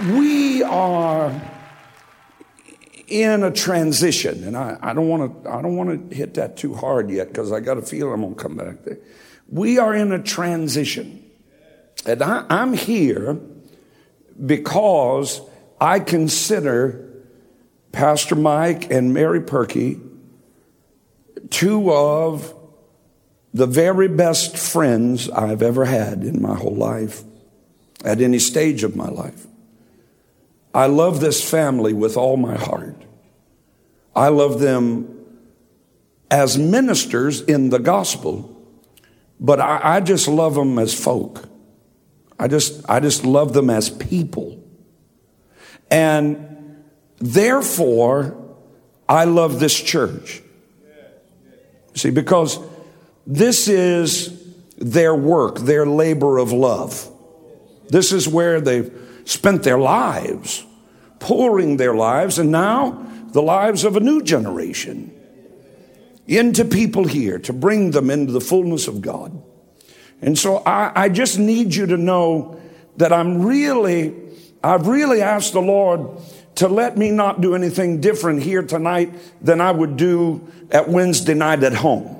we are in a transition, and I, I don't want to I don't want to hit that too hard yet because I got a feel I'm to come back there. We are in a transition, and I, I'm here because I consider Pastor Mike and Mary Perky two of the very best friends I've ever had in my whole life, at any stage of my life. I love this family with all my heart. I love them as ministers in the gospel, but I, I, just love them as folk. I just, I just love them as people. And therefore, I love this church. See, because this is their work, their labor of love. This is where they've spent their lives, pouring their lives, and now the lives of a new generation into people here to bring them into the fullness of God. And so I, I just need you to know that I'm really, I've really asked the Lord to let me not do anything different here tonight than I would do at Wednesday night at home.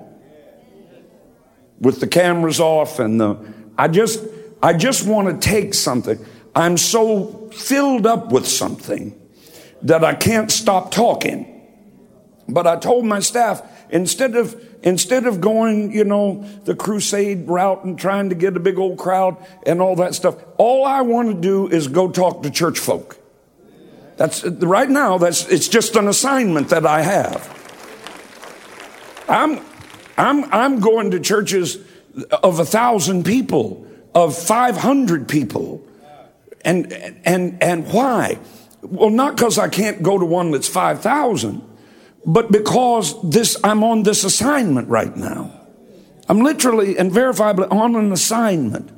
With the cameras off and the, I just, I just want to take something. I'm so filled up with something that I can't stop talking. But I told my staff, instead of, instead of going, you know, the crusade route and trying to get a big old crowd and all that stuff, all I want to do is go talk to church folk. That's right now, that's, it's just an assignment that I have. I'm, I'm, I'm going to churches of a thousand people, of 500 people and, and, and why? Well, not because I can't go to one that's 5,000, but because this, I'm on this assignment right now. I'm literally and verifiably on an assignment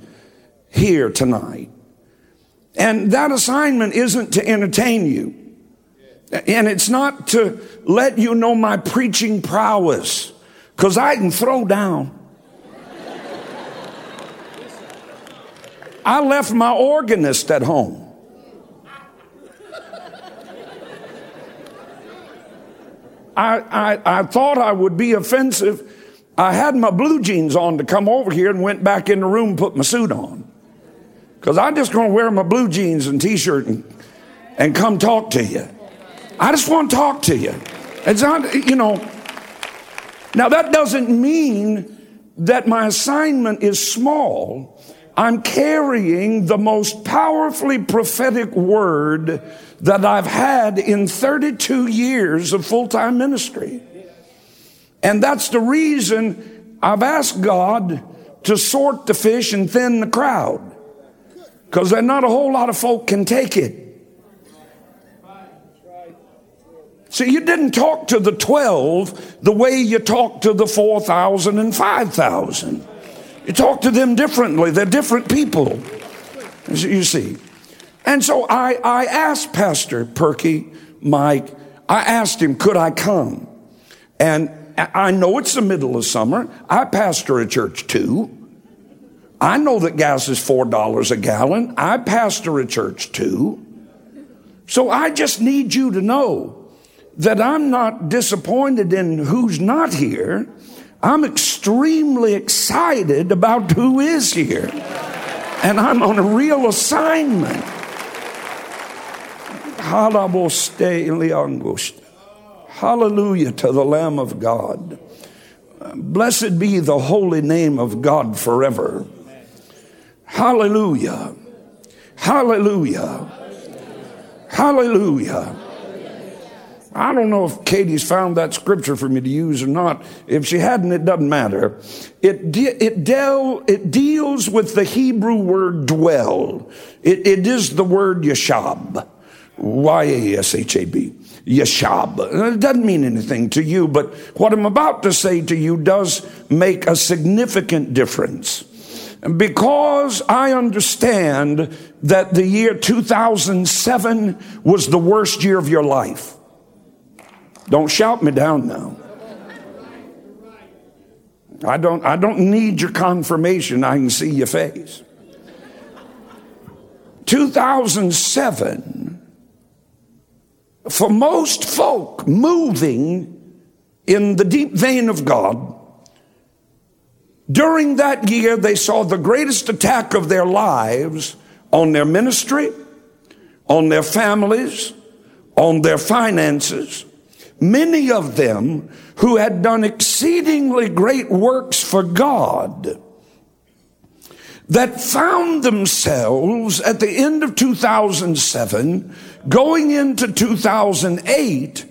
here tonight. And that assignment isn't to entertain you. And it's not to let you know my preaching prowess, because I can throw down. I left my organist at home. I, I, I thought I would be offensive. I had my blue jeans on to come over here and went back in the room and put my suit on. Because I'm just going to wear my blue jeans and t shirt and, and come talk to you. I just want to talk to you. It's not, you know. Now, that doesn't mean that my assignment is small. I'm carrying the most powerfully prophetic word that I've had in 32 years of full time ministry. And that's the reason I've asked God to sort the fish and thin the crowd. Because there's not a whole lot of folk can take it. See, you didn't talk to the 12 the way you talked to the 4,000 and 5,000. You talk to them differently. They're different people, you see. And so I, I asked Pastor Perky, Mike, I asked him, could I come? And I know it's the middle of summer. I pastor a church too. I know that gas is $4 a gallon. I pastor a church too. So I just need you to know that I'm not disappointed in who's not here. I'm extremely excited about who is here. And I'm on a real assignment. Hallelujah to the Lamb of God. Blessed be the holy name of God forever. Hallelujah. Hallelujah. Hallelujah. I don't know if Katie's found that scripture for me to use or not. If she hadn't, it doesn't matter. It, de- it, del- it deals with the Hebrew word dwell. It, it is the word yashab. Y-A-S-H-A-B. Yashab. It doesn't mean anything to you, but what I'm about to say to you does make a significant difference. Because I understand that the year 2007 was the worst year of your life. Don't shout me down now. I don't, I don't need your confirmation. I can see your face. 2007, for most folk moving in the deep vein of God, during that year they saw the greatest attack of their lives on their ministry, on their families, on their finances. Many of them who had done exceedingly great works for God that found themselves at the end of 2007 going into 2008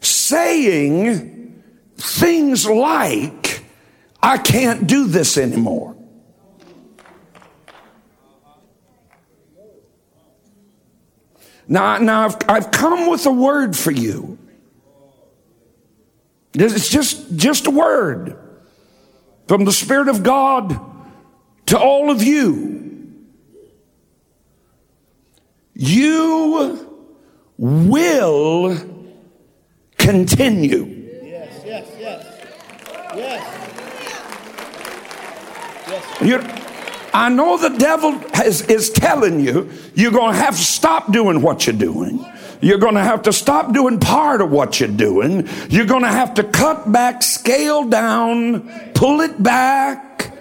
saying things like, I can't do this anymore. Now, now I've, I've come with a word for you. It's just, just a word from the Spirit of God to all of you. You will continue. Yes, yes, yes. Yes. yes. You're, I know the devil has, is telling you you're going to have to stop doing what you're doing. You're going to have to stop doing part of what you're doing. You're going to have to cut back, scale down, pull it back.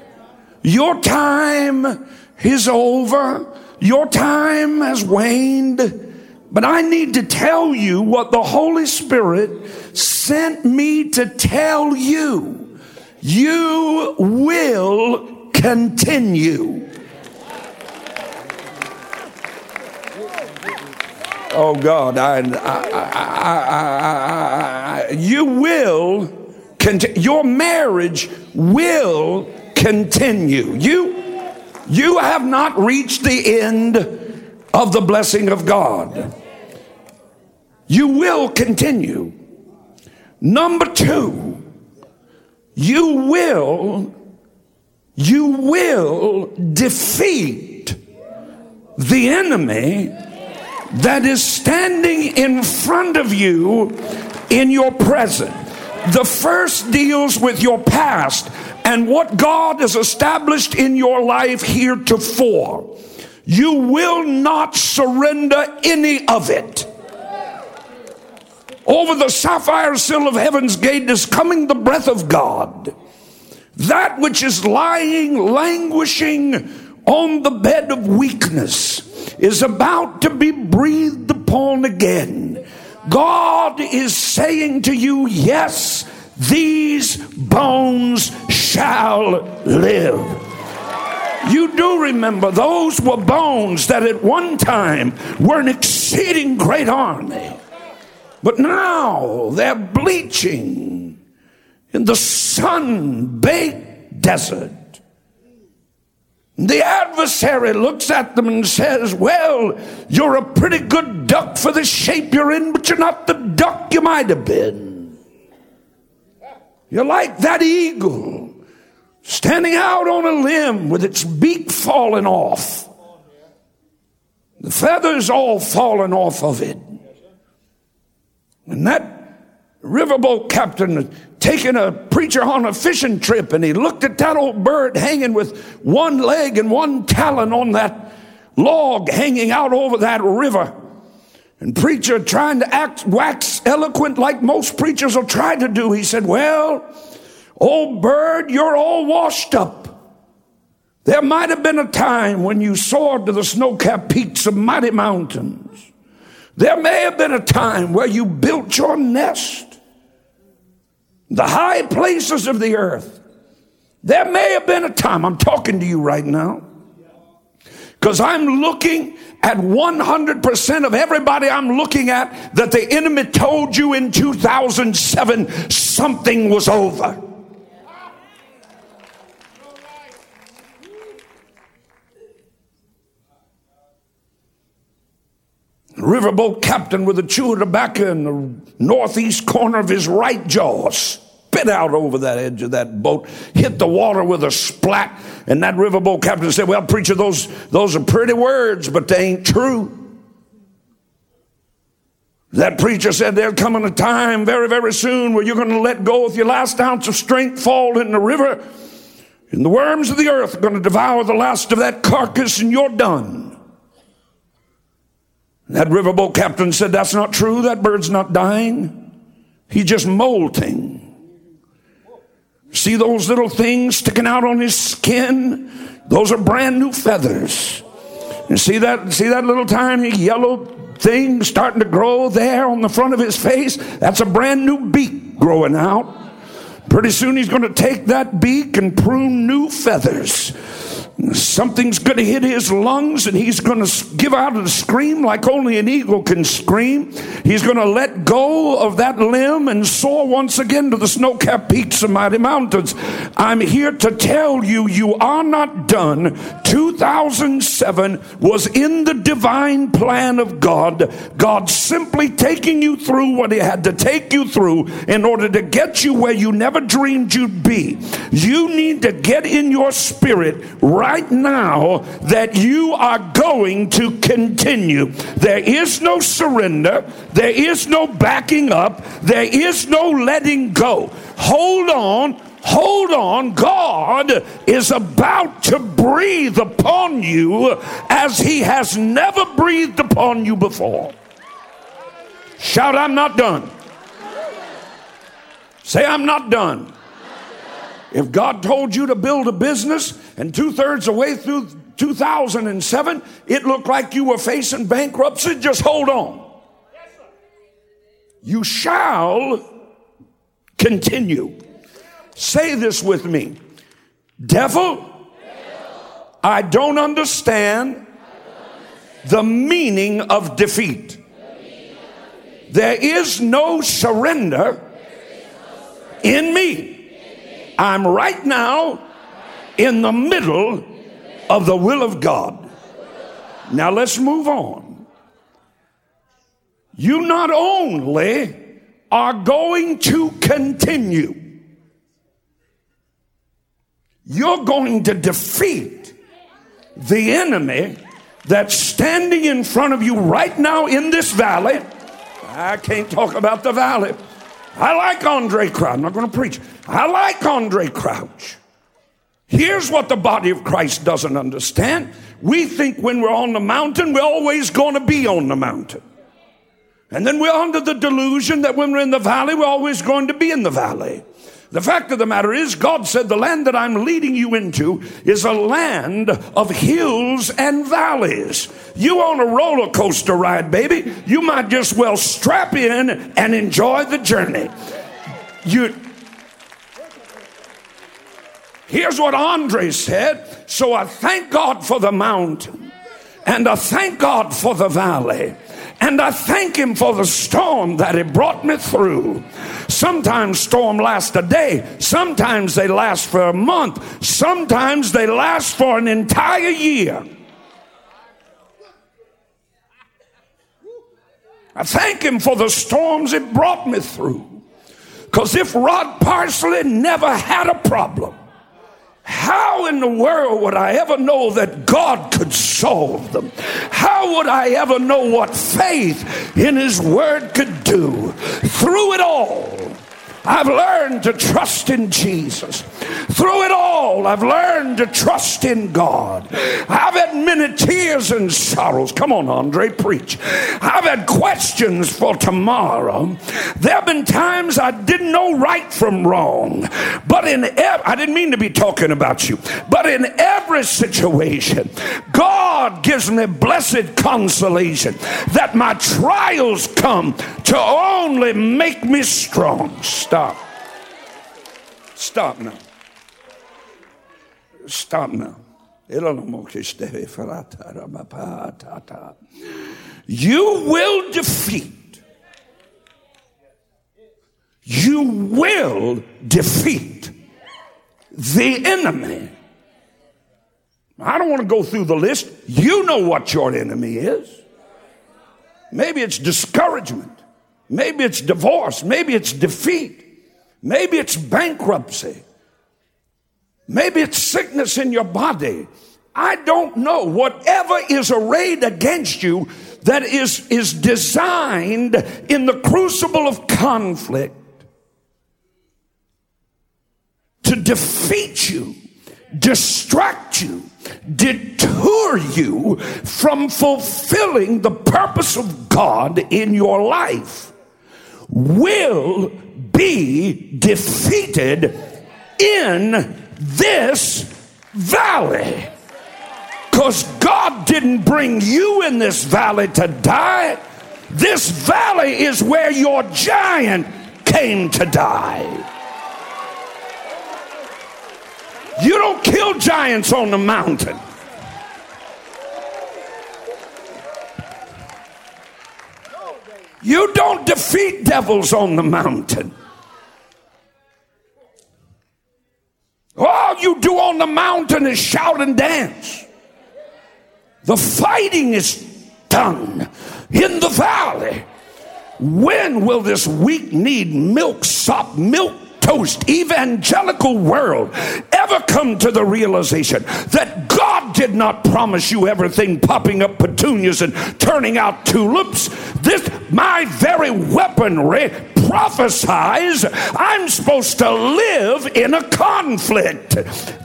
Your time is over. Your time has waned. But I need to tell you what the Holy Spirit sent me to tell you. You will continue. Oh God, I, I, I, you will continue. Your marriage will continue. You, you have not reached the end of the blessing of God. You will continue. Number two, you will, you will defeat the enemy that is standing in front of you in your present. The first deals with your past and what God has established in your life heretofore. You will not surrender any of it. Over the sapphire sill of heaven's gate is coming the breath of God. That which is lying, languishing on the bed of weakness is about to be breathed upon again. God is saying to you, Yes, these bones shall live. You do remember those were bones that at one time were an exceeding great army. But now they're bleaching in the sun baked desert. The adversary looks at them and says, Well, you're a pretty good duck for the shape you're in, but you're not the duck you might have been. You're like that eagle standing out on a limb with its beak falling off, the feathers all falling off of it. And that riverboat captain taking a preacher on a fishing trip and he looked at that old bird hanging with one leg and one talon on that log hanging out over that river. And preacher trying to act wax eloquent like most preachers will try to do. He said, Well, old bird, you're all washed up. There might have been a time when you soared to the snow capped peaks of mighty mountains. There may have been a time where you built your nest the high places of the earth. There may have been a time, I'm talking to you right now, because I'm looking at 100% of everybody I'm looking at that the enemy told you in 2007 something was over. Riverboat captain with a chew of tobacco in the northeast corner of his right jaw spit out over that edge of that boat, hit the water with a splat, and that riverboat captain said, Well, preacher, those, those are pretty words, but they ain't true. That preacher said, There's coming a time very, very soon where you're going to let go with your last ounce of strength, fall in the river, and the worms of the earth are going to devour the last of that carcass, and you're done. That riverboat captain said, That's not true. That bird's not dying. He's just molting. See those little things sticking out on his skin? Those are brand new feathers. And see that, see that little tiny yellow thing starting to grow there on the front of his face? That's a brand new beak growing out. Pretty soon he's going to take that beak and prune new feathers. Something's going to hit his lungs and he's going to give out a scream like only an eagle can scream. He's going to let go of that limb and soar once again to the snow capped peaks of mighty mountains. I'm here to tell you, you are not done. 2007 was in the divine plan of God. God simply taking you through what He had to take you through in order to get you where you never dreamed you'd be. You need to get in your spirit right right now that you are going to continue. There is no surrender, there is no backing up, there is no letting go. Hold on. Hold on, God is about to breathe upon you as He has never breathed upon you before. Shout, I'm not done. Say, I'm not done. If God told you to build a business and two thirds of the way through 2007, it looked like you were facing bankruptcy, just hold on. You shall continue. Say this with me Devil, I don't understand the meaning of defeat. There is no surrender in me. I'm right now in the middle of the will of God. Now let's move on. You not only are going to continue, you're going to defeat the enemy that's standing in front of you right now in this valley. I can't talk about the valley. I like Andre Crouch. I'm not going to preach. I like Andre Crouch. Here's what the body of Christ doesn't understand. We think when we're on the mountain, we're always going to be on the mountain. And then we're under the delusion that when we're in the valley, we're always going to be in the valley. The fact of the matter is, God said, The land that I'm leading you into is a land of hills and valleys. You on a roller coaster ride, baby. You might just well strap in and enjoy the journey. You. Here's what Andre said. So I thank God for the mountain and I thank God for the valley. And I thank him for the storm that he brought me through. Sometimes storm lasts a day. Sometimes they last for a month. Sometimes they last for an entire year. I thank him for the storms it brought me through. Because if Rod Parsley never had a problem, how in the world would I ever know that God could solve them? How would I ever know what faith in His Word could do? Through it all, I've learned to trust in Jesus. Through it all, I've learned to trust in God. I've had many tears and sorrows. Come on, Andre, preach. I've had questions for tomorrow. There have been times I didn't know right from wrong. But in ev- I didn't mean to be talking about you, but in every situation, God gives me blessed consolation that my trials come to only make me strong. Stop. Stop. Stop now. Stop now. You will defeat. You will defeat the enemy. I don't want to go through the list. You know what your enemy is. Maybe it's discouragement. Maybe it's divorce. Maybe it's defeat. Maybe it's bankruptcy. Maybe it's sickness in your body. I don't know. Whatever is arrayed against you that is, is designed in the crucible of conflict to defeat you, distract you, detour deter you from fulfilling the purpose of God in your life will be defeated in this valley. Because God didn't bring you in this valley to die. This valley is where your giant came to die. You don't kill giants on the mountain. You don't defeat devils on the mountain. All you do on the mountain is shout and dance. The fighting is done in the valley. When will this weak need milk sop, milk toast evangelical world ever come to the realization that God did not promise you everything popping up petunias and turning out tulips? This, my very weaponry, prophesies I'm supposed to live in a conflict.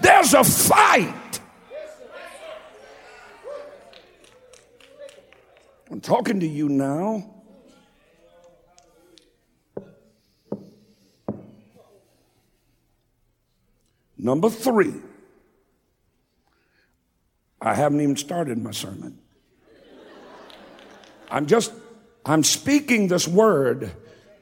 There's a fight. I'm talking to you now. Number three, I haven't even started my sermon. I'm just, I'm speaking this word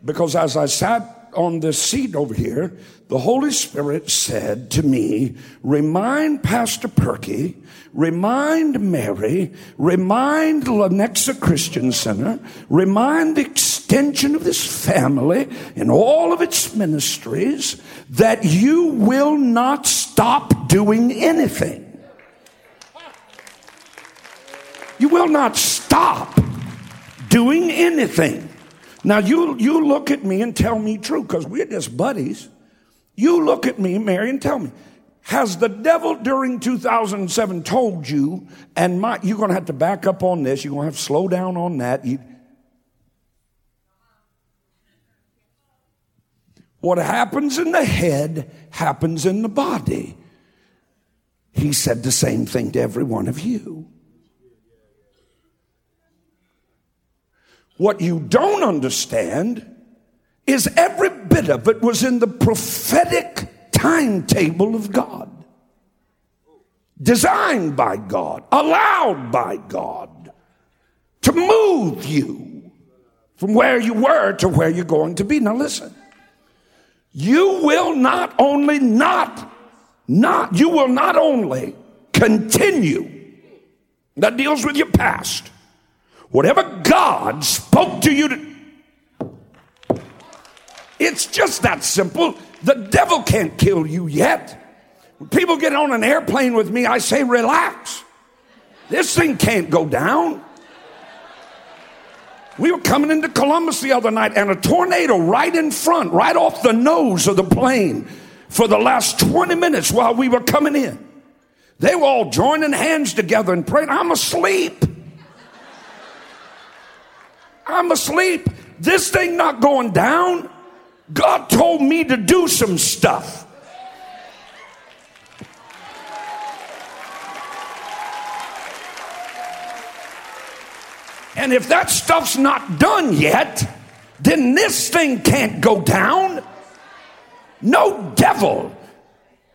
because as I sat on this seat over here, the Holy Spirit said to me, remind Pastor Perky, remind Mary, remind Lenexa Christian Center, remind the extension of this family and all of its ministries that you will not stop doing anything. You will not stop doing anything. Now you you look at me and tell me true because we're just buddies. You look at me, Mary, and tell me, has the devil during 2007 told you, and my, you're going to have to back up on this, you're going to have to slow down on that. You, what happens in the head happens in the body. He said the same thing to every one of you. What you don't understand is every bit of it was in the prophetic timetable of God, designed by God, allowed by God to move you from where you were to where you're going to be. Now, listen, you will not only not, not, you will not only continue, that deals with your past Whatever God spoke to you to, it's just that simple. The devil can't kill you yet. When people get on an airplane with me, I say, relax. This thing can't go down. We were coming into Columbus the other night and a tornado right in front, right off the nose of the plane for the last 20 minutes while we were coming in. They were all joining hands together and praying. I'm asleep. I'm asleep. This thing not going down. God told me to do some stuff. And if that stuff's not done yet, then this thing can't go down. No devil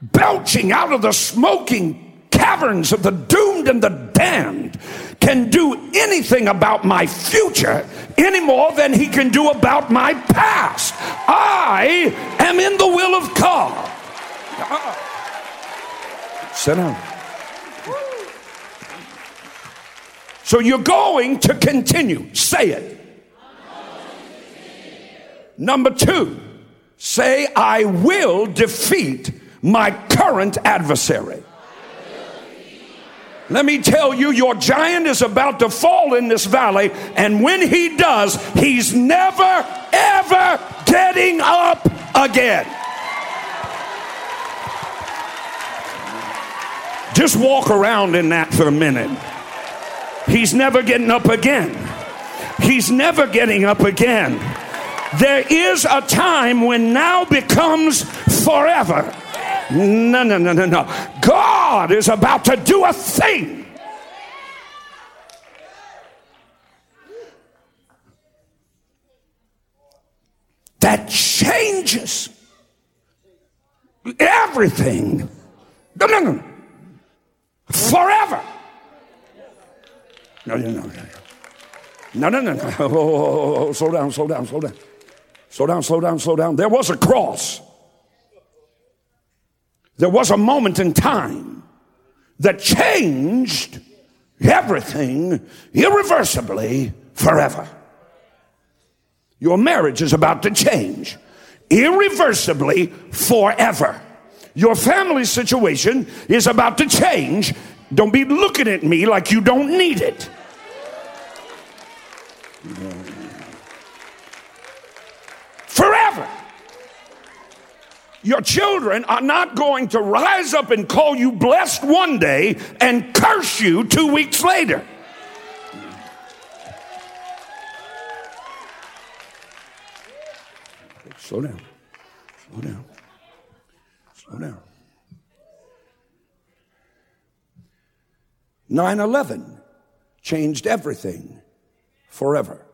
belching out of the smoking caverns of the doomed and the damned can do anything about my future any more than he can do about my past. I am in the will of God. Uh-uh. Sit down. So you're going to continue. Say it. Number two, say, I will defeat my current adversary. Let me tell you, your giant is about to fall in this valley, and when he does, he's never, ever getting up again. Just walk around in that for a minute. He's never getting up again. He's never getting up again. There is a time when now becomes forever. No, no, no, no, no. God is about to do a thing. That changes everything. No, no, no. Forever. No, no, no, no. No, no, no, no. Oh, oh, oh, oh, slow down, slow down, slow down. Slow down, slow down, slow down. There was a cross. There was a moment in time that changed everything irreversibly forever. Your marriage is about to change irreversibly forever. Your family situation is about to change. Don't be looking at me like you don't need it. Forever. Your children are not going to rise up and call you blessed one day and curse you two weeks later. Slow down. Slow down. Slow down. 9 11 changed everything forever.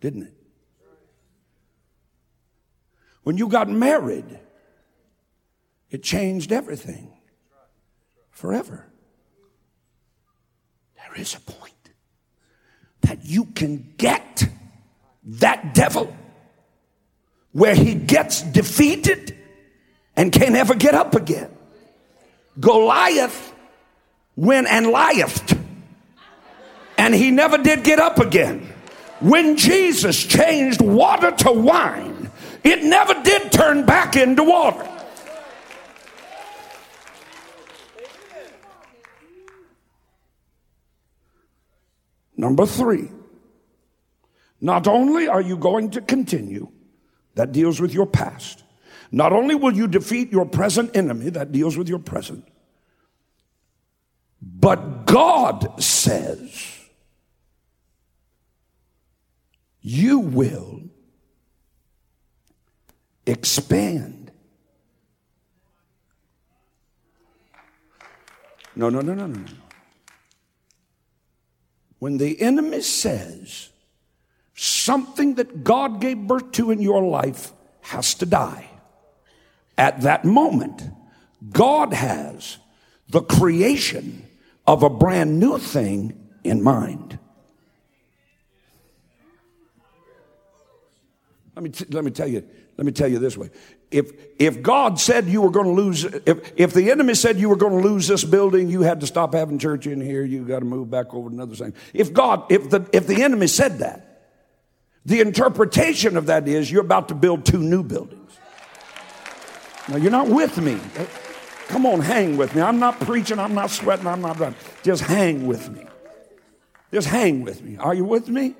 Didn't it? When you got married, it changed everything forever. There is a point that you can get that devil where he gets defeated and can't ever get up again. Goliath went and lieth and he never did get up again. When Jesus changed water to wine, it never did turn back into water. Number three, not only are you going to continue, that deals with your past. Not only will you defeat your present enemy, that deals with your present, but God says you will expand. No, no, no, no, no, no. When the enemy says something that God gave birth to in your life has to die, at that moment, God has the creation of a brand new thing in mind. Let me, t- let me tell you, let me tell you this way. If, if God said you were going to lose, if, if the enemy said you were going to lose this building, you had to stop having church in here, you got to move back over to another thing. If God, if the, if the enemy said that, the interpretation of that is you're about to build two new buildings. Now you're not with me. Come on, hang with me. I'm not preaching, I'm not sweating, I'm not running. Just hang with me. Just hang with me. Are you with me?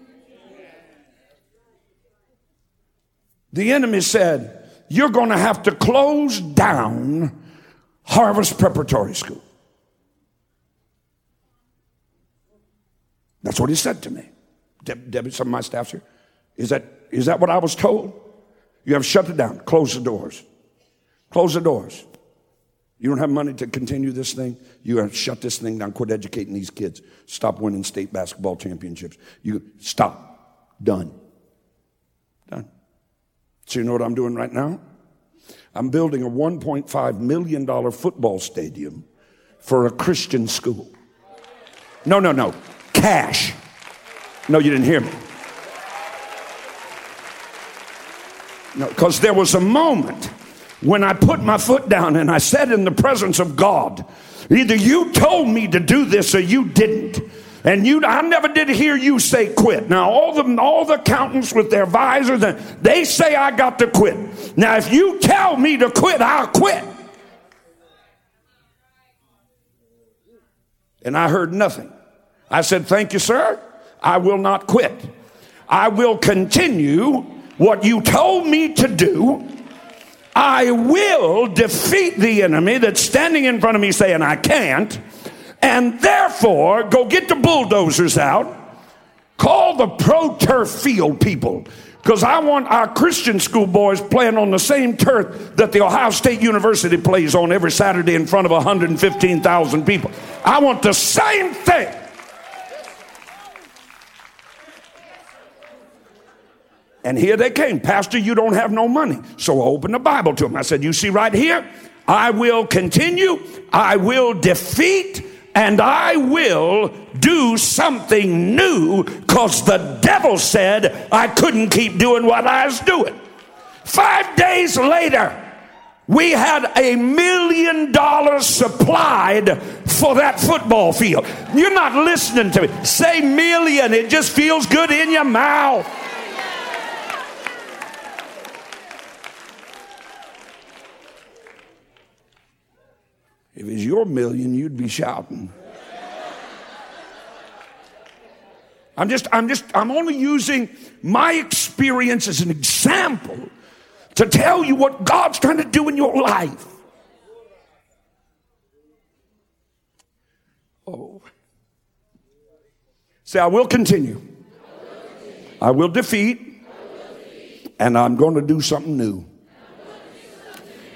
The enemy said, You're going to have to close down Harvest Preparatory School. That's what he said to me. Deb, Debbie, some of my staff's here. Is that, is that what I was told? You have shut it down, close the doors. Close the doors. You don't have money to continue this thing. You have shut this thing down. Quit educating these kids. Stop winning state basketball championships. You stop. Done. Done. So you know what I'm doing right now? I'm building a $1.5 million football stadium for a Christian school. No, no, no. Cash. No, you didn't hear me. No, because there was a moment when I put my foot down and I said in the presence of God, either you told me to do this or you didn't. And you, I never did hear you say quit. Now, all the, all the accountants with their visors, they say I got to quit. Now, if you tell me to quit, I'll quit. And I heard nothing. I said, Thank you, sir. I will not quit. I will continue what you told me to do. I will defeat the enemy that's standing in front of me saying I can't. And therefore, go get the bulldozers out, call the pro turf field people. Because I want our Christian school boys playing on the same turf that the Ohio State University plays on every Saturday in front of 115,000 people. I want the same thing. And here they came. Pastor, you don't have no money. So I opened the Bible to them. I said, You see right here, I will continue, I will defeat, and I will do something new because the devil said I couldn't keep doing what I was doing. Five days later, we had a million dollars supplied for that football field. You're not listening to me. Say million, it just feels good in your mouth. If it's your million, you'd be shouting. I'm just, I'm just, I'm only using my experience as an example to tell you what God's trying to do in your life. Oh. Say, I will continue. I will defeat. And I'm going to do something new.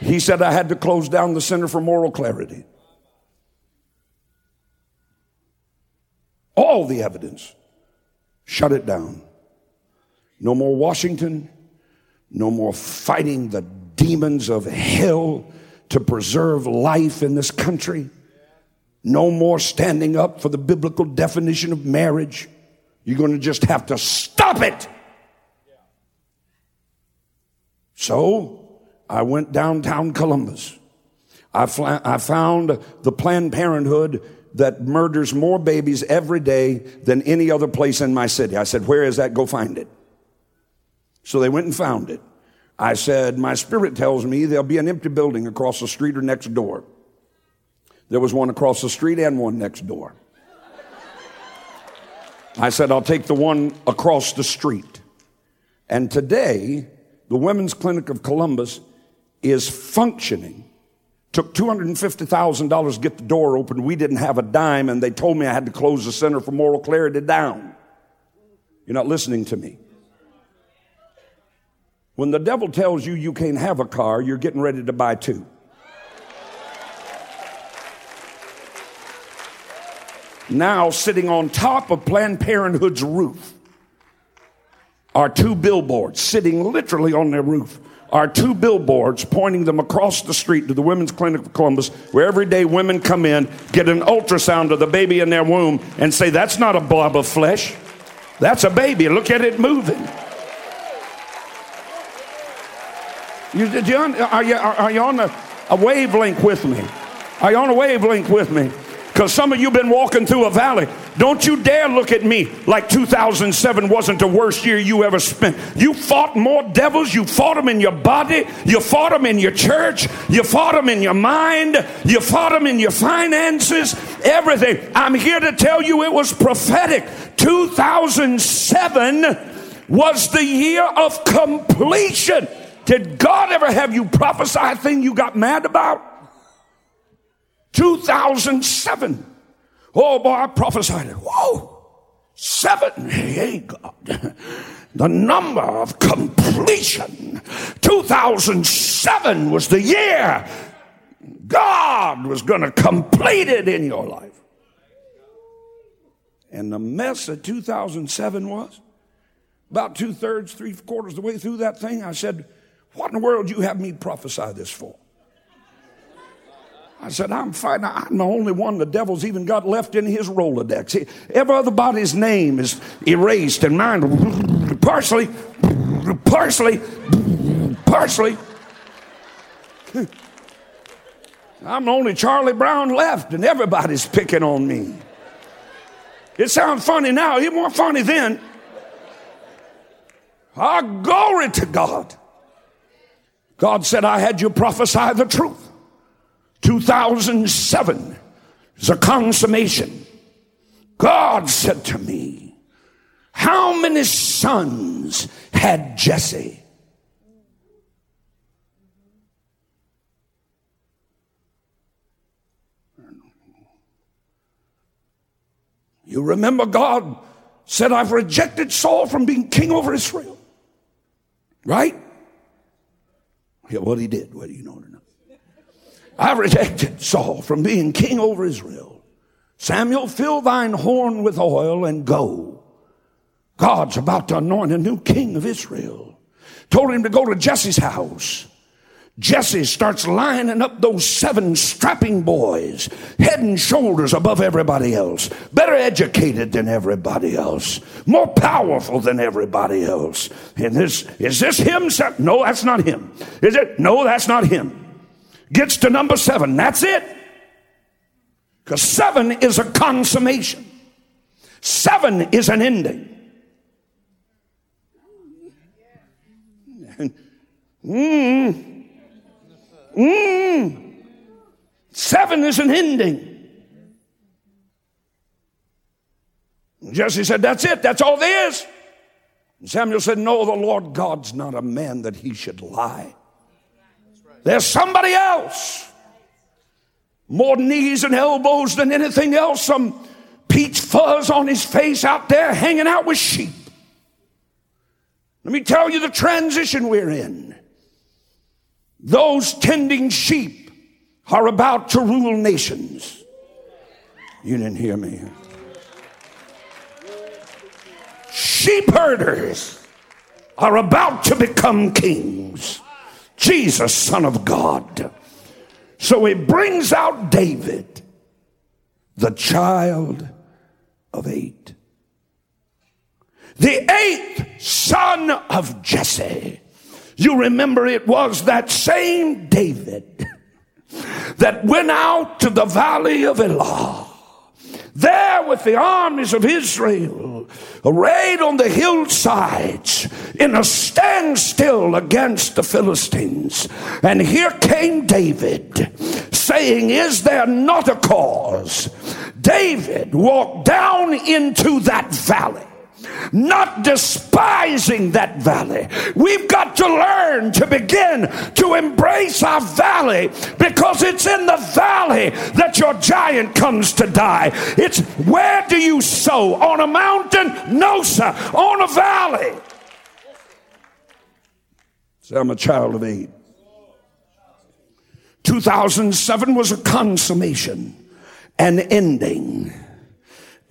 He said I had to close down the Center for Moral Clarity. All the evidence. Shut it down. No more Washington. No more fighting the demons of hell to preserve life in this country. No more standing up for the biblical definition of marriage. You're going to just have to stop it. So, I went downtown Columbus. I, fl- I found the Planned Parenthood that murders more babies every day than any other place in my city. I said, Where is that? Go find it. So they went and found it. I said, My spirit tells me there'll be an empty building across the street or next door. There was one across the street and one next door. I said, I'll take the one across the street. And today, the Women's Clinic of Columbus is functioning. Took $250,000 to get the door open. We didn't have a dime, and they told me I had to close the Center for Moral Clarity down. You're not listening to me. When the devil tells you you can't have a car, you're getting ready to buy two. Now, sitting on top of Planned Parenthood's roof are two billboards sitting literally on their roof are two billboards pointing them across the street to the Women's Clinic of Columbus, where every day women come in, get an ultrasound of the baby in their womb, and say, That's not a blob of flesh. That's a baby. Look at it moving. You, you, are, you, are you on a, a wavelength with me? Are you on a wavelength with me? Because some of you been walking through a valley. Don't you dare look at me like 2007 wasn't the worst year you ever spent. You fought more devils. You fought them in your body. You fought them in your church. You fought them in your mind. You fought them in your finances. Everything. I'm here to tell you it was prophetic. 2007 was the year of completion. Did God ever have you prophesy a thing you got mad about? 2007. Oh boy, I prophesied it. Whoa! Seven, hey God, the number of completion. 2007 was the year God was going to complete it in your life. And the mess that 2007 was, about two thirds, three quarters of the way through that thing, I said, What in the world do you have me prophesy this for? I said, I'm fine. I'm the only one the devil's even got left in his Rolodex. Every other body's name is erased and mine partially, partially, partially. I'm the only Charlie Brown left, and everybody's picking on me. It sounds funny now. It wasn't funny then. Ah, glory to God. God said, I had you prophesy the truth. 2007 is a consummation. God said to me, How many sons had Jesse? You remember God said, I've rejected Saul from being king over Israel. Right? Yeah, what he did, whether you know it or not. I rejected Saul from being king over Israel. Samuel, fill thine horn with oil and go. God's about to anoint a new king of Israel. Told him to go to Jesse's house. Jesse starts lining up those seven strapping boys, head and shoulders above everybody else, better educated than everybody else, more powerful than everybody else. And this, is this him? No, that's not him. Is it? No, that's not him. Gets to number seven. That's it. Because seven is a consummation. Seven is an ending. Mm. Mm. Seven is an ending. Jesse said, That's it. That's all there is. And Samuel said, No, the Lord God's not a man that he should lie. There's somebody else. More knees and elbows than anything else. Some peach fuzz on his face out there hanging out with sheep. Let me tell you the transition we're in. Those tending sheep are about to rule nations. You didn't hear me. Sheep herders are about to become kings. Jesus, Son of God. So he brings out David, the child of eight. The eighth son of Jesse you remember it was that same David that went out to the valley of Elah. There with the armies of Israel, arrayed on the hillsides in a standstill against the Philistines. And here came David saying, Is there not a cause? David walked down into that valley not despising that valley. We've got to learn to begin to embrace our valley because it's in the valley that your giant comes to die. It's where do you sow? On a mountain? No, sir. On a valley. So I'm a child of eight. 2007 was a consummation, an ending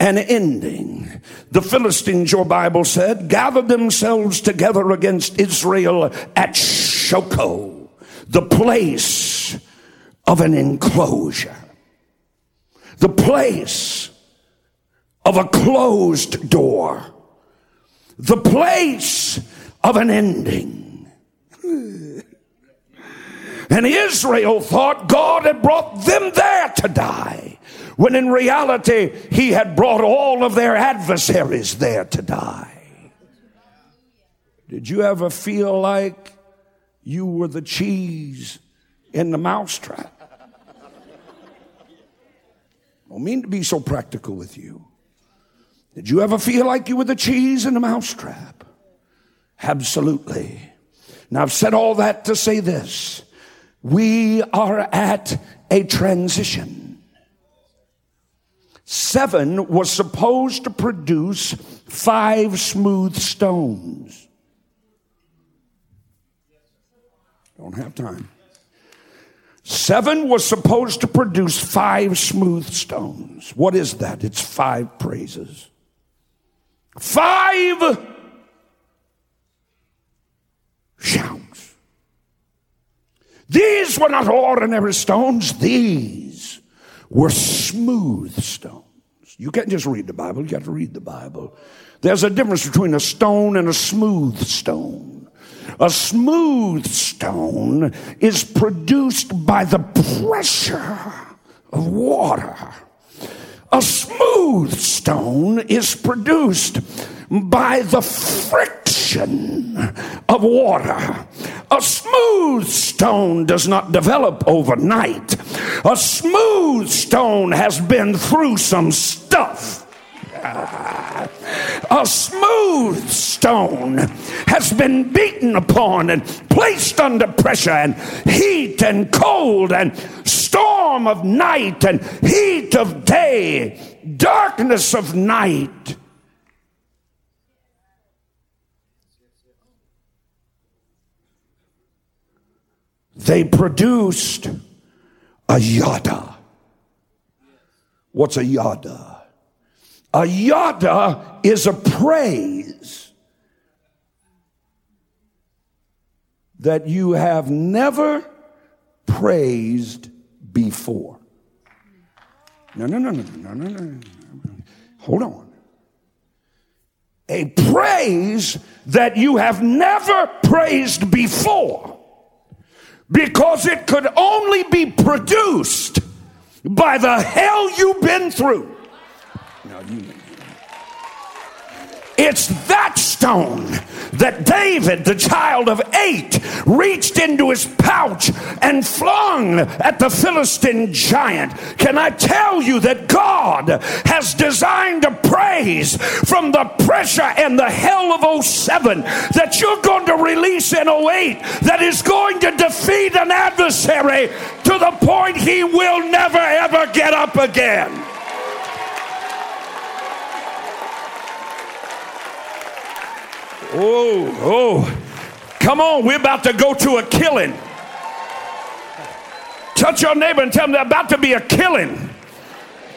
an ending. The Philistines, your Bible said, gathered themselves together against Israel at Shochoh, the place of an enclosure, the place of a closed door, the place of an ending. And Israel thought God had brought them there to die when in reality he had brought all of their adversaries there to die. Did you ever feel like you were the cheese in the mousetrap? I don't mean to be so practical with you. Did you ever feel like you were the cheese in the mousetrap? Absolutely. Now, I've said all that to say this. We are at a transition. Seven was supposed to produce five smooth stones. Don't have time. Seven was supposed to produce five smooth stones. What is that? It's five praises. Five shouts. These were not ordinary stones, these were smooth stones. You can't just read the Bible, you got to read the Bible. There's a difference between a stone and a smooth stone. A smooth stone is produced by the pressure of water. A smooth stone is produced by the friction of water. A smooth stone does not develop overnight. A smooth stone has been through some stuff. A smooth stone has been beaten upon and placed under pressure and heat and cold and storm of night and heat of day, darkness of night. They produced a yada. What's a yada? A yada is a praise that you have never praised before. No, no, no, no, no, no, no. Hold on. A praise that you have never praised before because it could only be produced by the hell you've been through. Now you it's that stone that David, the child of eight, reached into his pouch and flung at the Philistine giant. Can I tell you that God has designed a praise from the pressure and the hell of 07 that you're going to release in 08 that is going to defeat an adversary to the point he will never ever get up again? Oh, oh. Come on, we're about to go to a killing. Touch your neighbor and tell them they're about to be a killing.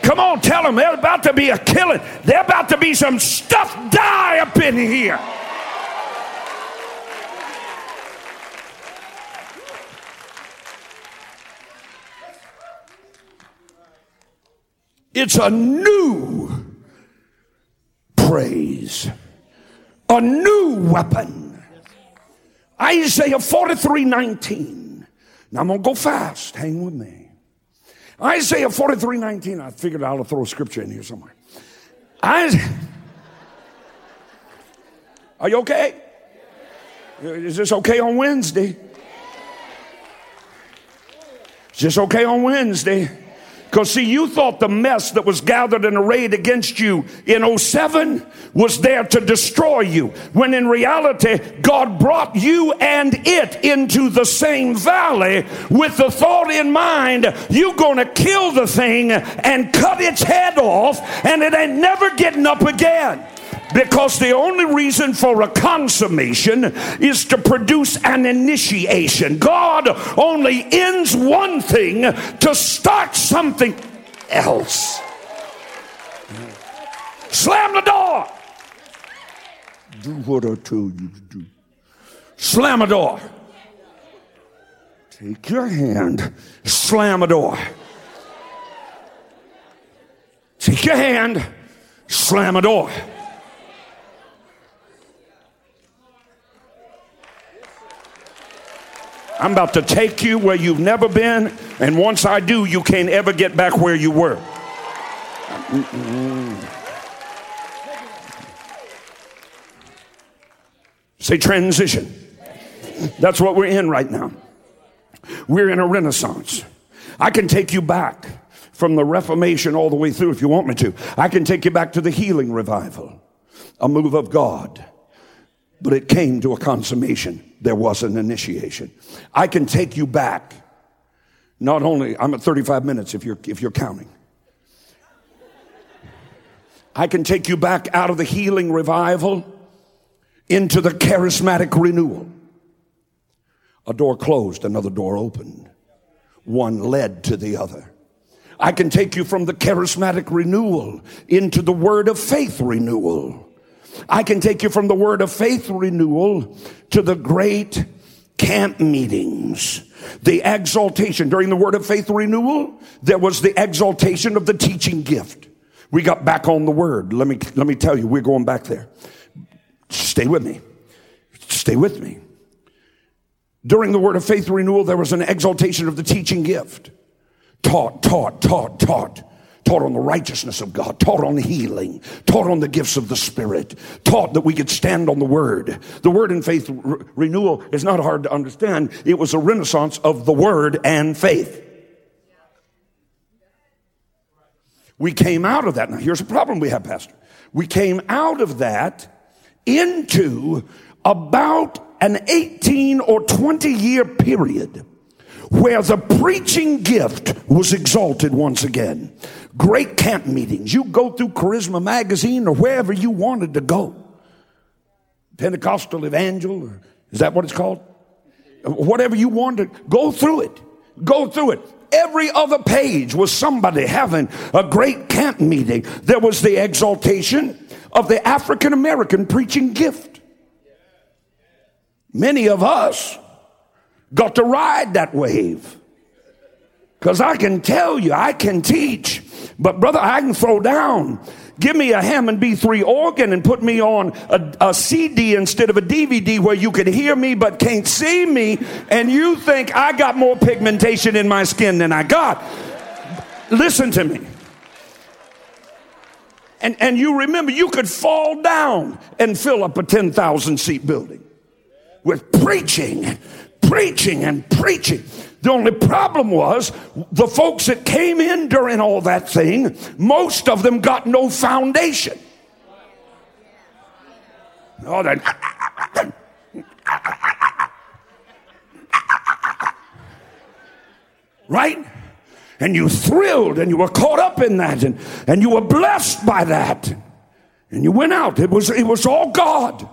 Come on, tell them they're about to be a killing. They're about to be some stuff die up in here. It's a new praise a new weapon. Isaiah 43 19. Now I'm going to go fast. Hang with me. Isaiah 43 19. I figured to throw a scripture in here somewhere. Are you okay? Is this okay on Wednesday? Is this okay on Wednesday? Because, see, you thought the mess that was gathered and arrayed against you in 07 was there to destroy you, when in reality, God brought you and it into the same valley with the thought in mind you're going to kill the thing and cut its head off, and it ain't never getting up again. Because the only reason for a consummation is to produce an initiation. God only ends one thing to start something else. Slam the door. Do what I told you to do. Slam a door. Take your hand, slam a door. Take your hand, slam a door. I'm about to take you where you've never been, and once I do, you can't ever get back where you were. Say transition. That's what we're in right now. We're in a renaissance. I can take you back from the Reformation all the way through if you want me to. I can take you back to the healing revival, a move of God but it came to a consummation. There was an initiation. I can take you back. Not only, I'm at 35 minutes if you're, if you're counting. I can take you back out of the healing revival into the charismatic renewal. A door closed, another door opened. One led to the other. I can take you from the charismatic renewal into the word of faith renewal. I can take you from the word of faith renewal to the great camp meetings. The exaltation during the word of faith renewal, there was the exaltation of the teaching gift. We got back on the word. Let me, let me tell you, we're going back there. Stay with me. Stay with me. During the word of faith renewal, there was an exaltation of the teaching gift. Taught, taught, taught, taught taught on the righteousness of God, taught on healing, taught on the gifts of the Spirit, taught that we could stand on the Word. The Word and faith re- renewal is not hard to understand. It was a renaissance of the Word and faith. We came out of that. Now, here's a problem we have, Pastor. We came out of that into about an 18 or 20 year period where the preaching gift was exalted once again. Great camp meetings. You go through Charisma Magazine or wherever you wanted to go. Pentecostal Evangel, or is that what it's called? Whatever you wanted, go through it. Go through it. every other page was somebody having a great camp meeting. There was the exaltation of the African American preaching gift. Many of us got to ride that wave. Because I can tell you, I can teach, but brother, I can throw down. Give me a Hammond B3 organ and put me on a, a, CD instead of a DVD where you can hear me but can't see me, and you think I got more pigmentation in my skin than I got. Listen to me. And, and you remember, you could fall down and fill up a 10,000 seat building with preaching, preaching, and preaching. The only problem was the folks that came in during all that thing, most of them got no foundation. Oh, then. Right? And you thrilled and you were caught up in that and, and you were blessed by that. And you went out. It was, it was all God.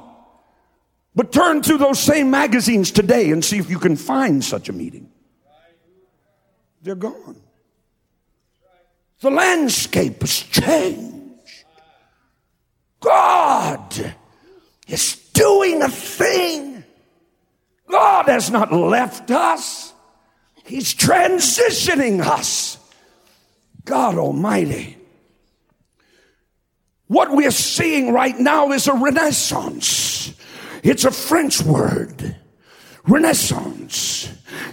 But turn to those same magazines today and see if you can find such a meeting. They're gone. The landscape has changed. God is doing a thing. God has not left us. He's transitioning us. God Almighty. What we're seeing right now is a renaissance. It's a French word. Renaissance.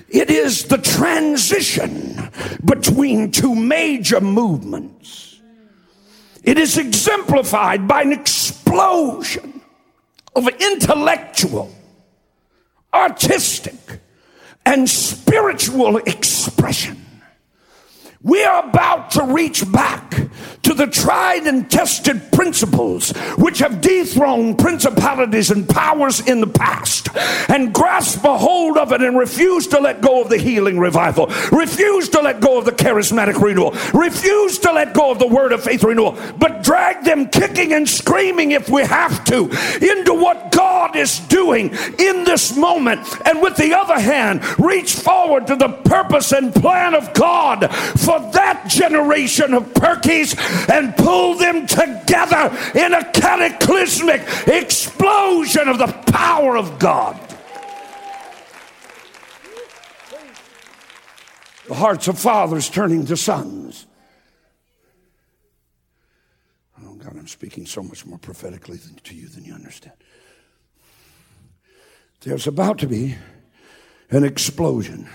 It is the transition between two major movements. It is exemplified by an explosion of intellectual, artistic, and spiritual expression. We are about to reach back to the tried and tested principles which have dethroned principalities and powers in the past and grasp a hold of it and refuse to let go of the healing revival, refuse to let go of the charismatic renewal, refuse to let go of the word of faith renewal, but drag them kicking and screaming if we have to into what God is doing in this moment. And with the other hand, reach forward to the purpose and plan of God for that generation of Perkies and pull them together in a cataclysmic explosion of the power of God. The hearts of fathers turning to sons. Oh God, I'm speaking so much more prophetically than, to you than you understand. There's about to be an explosion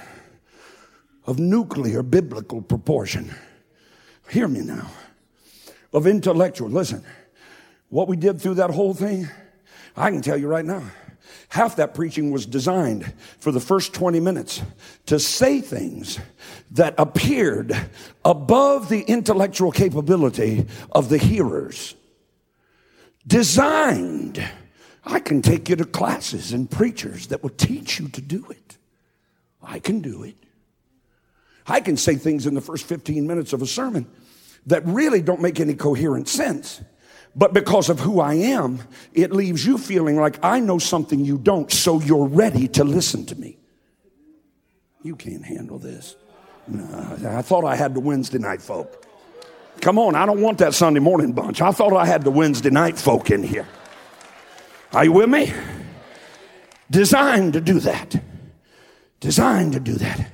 of nuclear biblical proportion. Hear me now. Of intellectual. Listen, what we did through that whole thing, I can tell you right now. Half that preaching was designed for the first 20 minutes to say things that appeared above the intellectual capability of the hearers. Designed. I can take you to classes and preachers that will teach you to do it. I can do it. I can say things in the first 15 minutes of a sermon that really don't make any coherent sense. But because of who I am, it leaves you feeling like I know something you don't, so you're ready to listen to me. You can't handle this. I thought I had the Wednesday night folk. Come on, I don't want that Sunday morning bunch. I thought I had the Wednesday night folk in here. Are you with me? Designed to do that. Designed to do that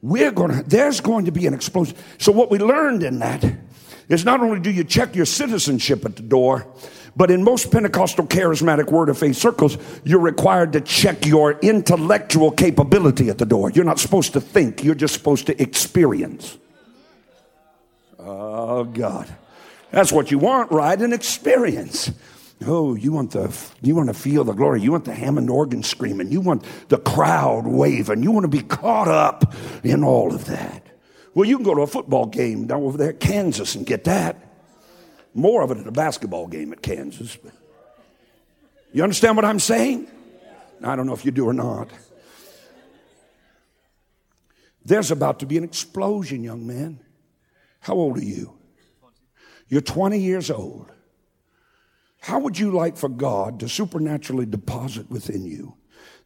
we're going to, there's going to be an explosion. So, what we learned in that is not only do you check your citizenship at the door, but in most Pentecostal charismatic word of faith circles, you're required to check your intellectual capability at the door. You're not supposed to think, you're just supposed to experience. Oh, God. That's what you want, right? An experience. Oh, you want the you want to feel the glory. You want the Hammond organ screaming. You want the crowd waving. You want to be caught up in all of that. Well, you can go to a football game down over there at Kansas and get that. More of it at a basketball game at Kansas. You understand what I'm saying? I don't know if you do or not. There's about to be an explosion, young man. How old are you? You're 20 years old. How would you like for God to supernaturally deposit within you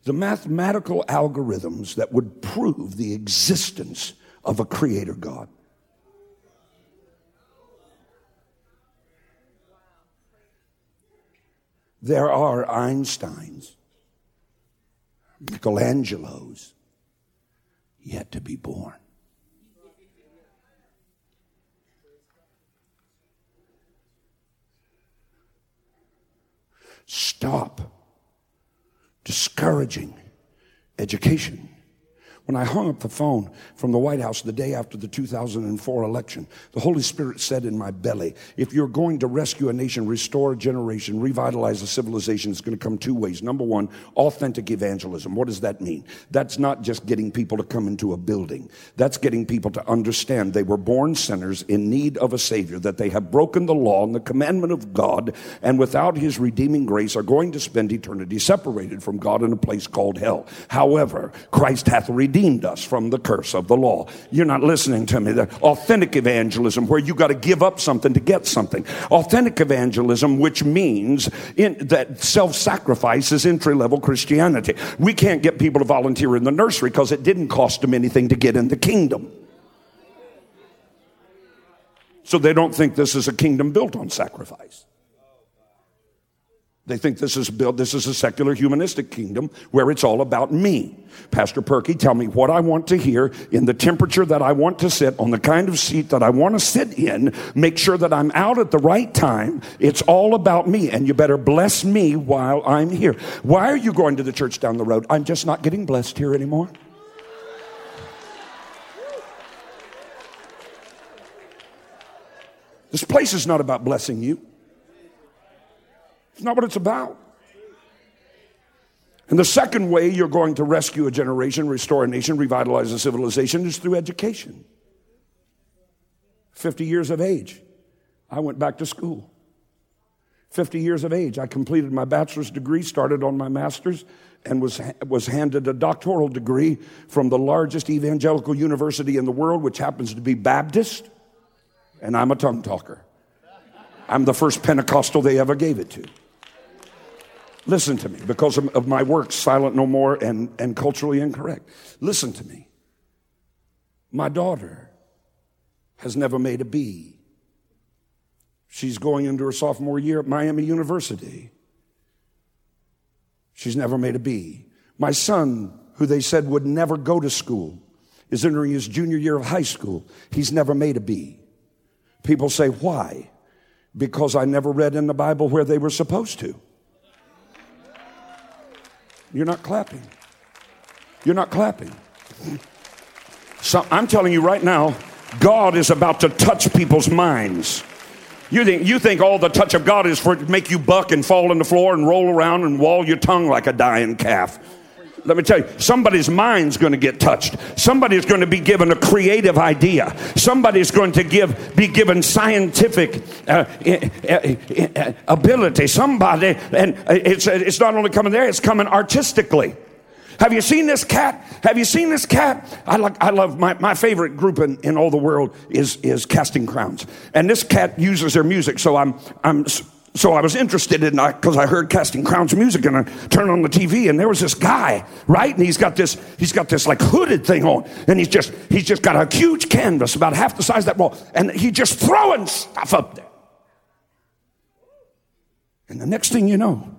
the mathematical algorithms that would prove the existence of a creator God. There are Einsteins, Michelangelos, yet to be born. Stop discouraging education. When I hung up the phone from the White House the day after the 2004 election, the Holy Spirit said in my belly, if you're going to rescue a nation, restore a generation, revitalize a civilization, it's going to come two ways. Number one, authentic evangelism. What does that mean? That's not just getting people to come into a building. That's getting people to understand they were born sinners in need of a savior, that they have broken the law and the commandment of God, and without his redeeming grace are going to spend eternity separated from God in a place called hell. However, Christ hath redeemed redeemed us from the curse of the law. You're not listening to me. The authentic evangelism, where you got to give up something to get something. Authentic evangelism, which means in, that self sacrifice is entry level Christianity. We can't get people to volunteer in the nursery because it didn't cost them anything to get in the kingdom. So they don't think this is a kingdom built on sacrifice. They think this is built, this is a secular humanistic kingdom where it's all about me. Pastor Perky, tell me what I want to hear in the temperature that I want to sit on the kind of seat that I want to sit in. Make sure that I'm out at the right time. It's all about me and you better bless me while I'm here. Why are you going to the church down the road? I'm just not getting blessed here anymore. This place is not about blessing you. It's not what it's about. And the second way you're going to rescue a generation, restore a nation, revitalize a civilization is through education. 50 years of age, I went back to school. 50 years of age, I completed my bachelor's degree, started on my master's, and was, was handed a doctoral degree from the largest evangelical university in the world, which happens to be Baptist. And I'm a tongue talker. I'm the first Pentecostal they ever gave it to. Listen to me because of, my work, Silent No More and, and Culturally Incorrect. Listen to me. My daughter has never made a B. She's going into her sophomore year at Miami University. She's never made a B. My son, who they said would never go to school, is entering his junior year of high school. He's never made a B. People say, why? Because I never read in the Bible where they were supposed to. You're not clapping. You're not clapping. So I'm telling you right now, God is about to touch people's minds. You think, you think all the touch of God is for to make you buck and fall on the floor and roll around and wall your tongue like a dying calf. Let me tell you, somebody's mind's going to get touched. Somebody's going to be given a creative idea. Somebody's going to give, be given scientific uh, uh ability. Somebody, and uh, it's, uh, it's not only coming there, it's coming artistically. Have you seen this cat? Have you seen this cat? I like, I love my, my favorite group in, in all the world is, is Casting Crowns. And this cat uses their music. So I'm, I'm so I was interested in because I heard Casting Crowns music and I turned on the TV and there was this guy, right? And he's got this, he's got this like hooded thing on, and he's just he's just got a huge canvas about half the size of that wall, and he's just throwing stuff up there. And the next thing you know,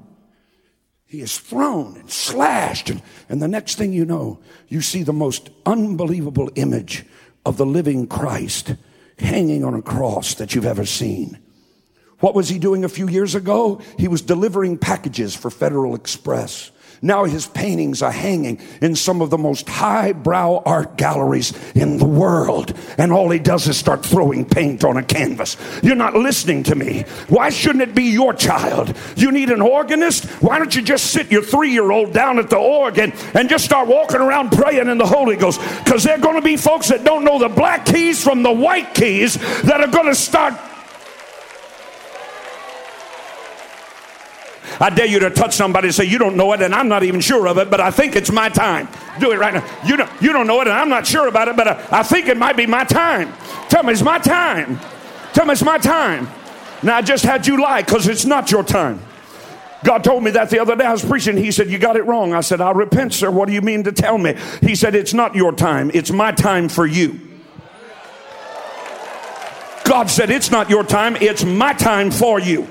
he is thrown and slashed, and, and the next thing you know, you see the most unbelievable image of the living Christ hanging on a cross that you've ever seen. What was he doing a few years ago? He was delivering packages for Federal Express. Now his paintings are hanging in some of the most highbrow art galleries in the world. And all he does is start throwing paint on a canvas. You're not listening to me. Why shouldn't it be your child? You need an organist? Why don't you just sit your three year old down at the organ and just start walking around praying in the Holy Ghost? Because there are going to be folks that don't know the black keys from the white keys that are going to start I dare you to touch somebody and say, You don't know it, and I'm not even sure of it, but I think it's my time. Do it right now. You don't, you don't know it, and I'm not sure about it, but I, I think it might be my time. Tell me it's my time. Tell me it's my time. Now, I just had you lie because it's not your time. God told me that the other day. I was preaching. He said, You got it wrong. I said, I'll repent, sir. What do you mean to tell me? He said, It's not your time, it's my time for you. God said, It's not your time, it's my time for you.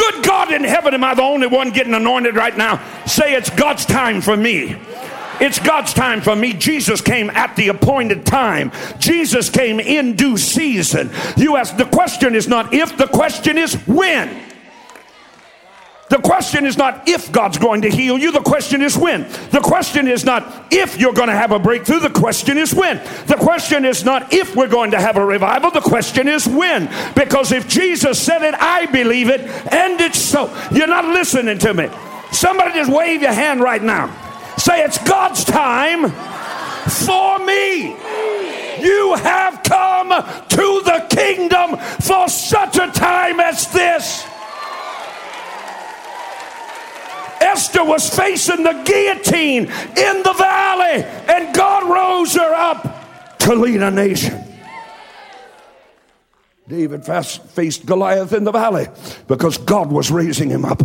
Good God in heaven, am I the only one getting anointed right now? Say, It's God's time for me. It's God's time for me. Jesus came at the appointed time. Jesus came in due season. You ask, the question is not if, the question is when. The question is not if God's going to heal you, the question is when. The question is not if you're going to have a breakthrough, the question is when. The question is not if we're going to have a revival, the question is when. Because if Jesus said it, I believe it, and it's so. You're not listening to me. Somebody just wave your hand right now. Say, It's God's time for me. You have come to the kingdom for such a time as this. Esther was facing the guillotine in the valley, and God rose her up to lead a nation. David faced Goliath in the valley because God was raising him up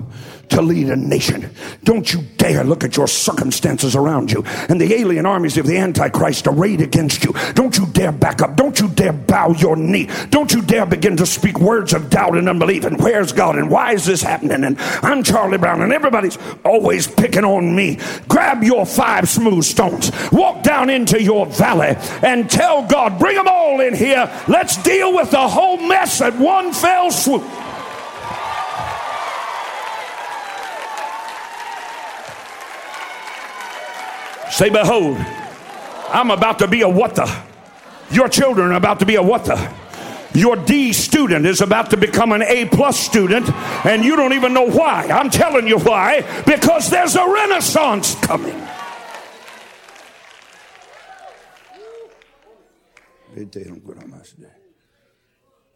to lead a nation. Don't you dare look at your circumstances around you and the alien armies of the Antichrist arrayed against you. Don't you dare back up. Don't you dare bow your knee. Don't you dare begin to speak words of doubt and unbelief. And where's God? And why is this happening? And I'm Charlie Brown and everybody's always picking on me. Grab your five smooth stones, walk down into your valley and tell God, bring them all in here. Let's deal with the whole mess at one fell swoop. Say, behold, I'm about to be a what the. Your children are about to be a what the. Your D student is about to become an A plus student, and you don't even know why. I'm telling you why. Because there's a renaissance coming.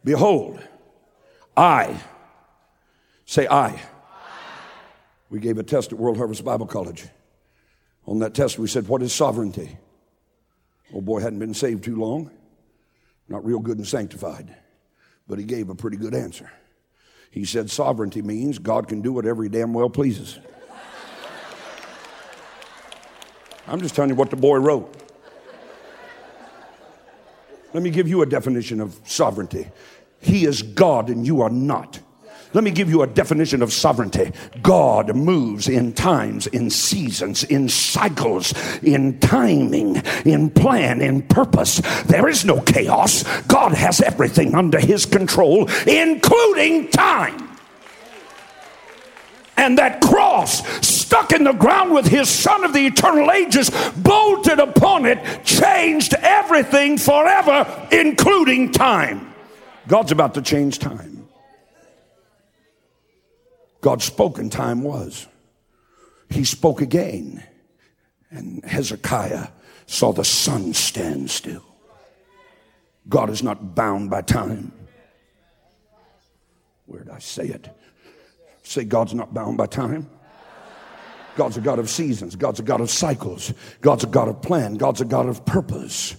Behold, I, say I. We gave a test at World Harvest Bible College. On that test, we said, What is sovereignty? Old boy hadn't been saved too long, not real good and sanctified, but he gave a pretty good answer. He said, Sovereignty means God can do whatever he damn well pleases. I'm just telling you what the boy wrote. Let me give you a definition of sovereignty. He is God and you are not. Let me give you a definition of sovereignty. God moves in times, in seasons, in cycles, in timing, in plan, in purpose. There is no chaos. God has everything under his control, including time. And that cross stuck in the ground with his son of the eternal ages bolted upon it changed everything forever, including time. God's about to change time. God spoke and time was. He spoke again. And Hezekiah saw the sun stand still. God is not bound by time. Where did I say it? Say, God's not bound by time. God's a God of seasons. God's a God of cycles. God's a God of plan. God's a God of purpose.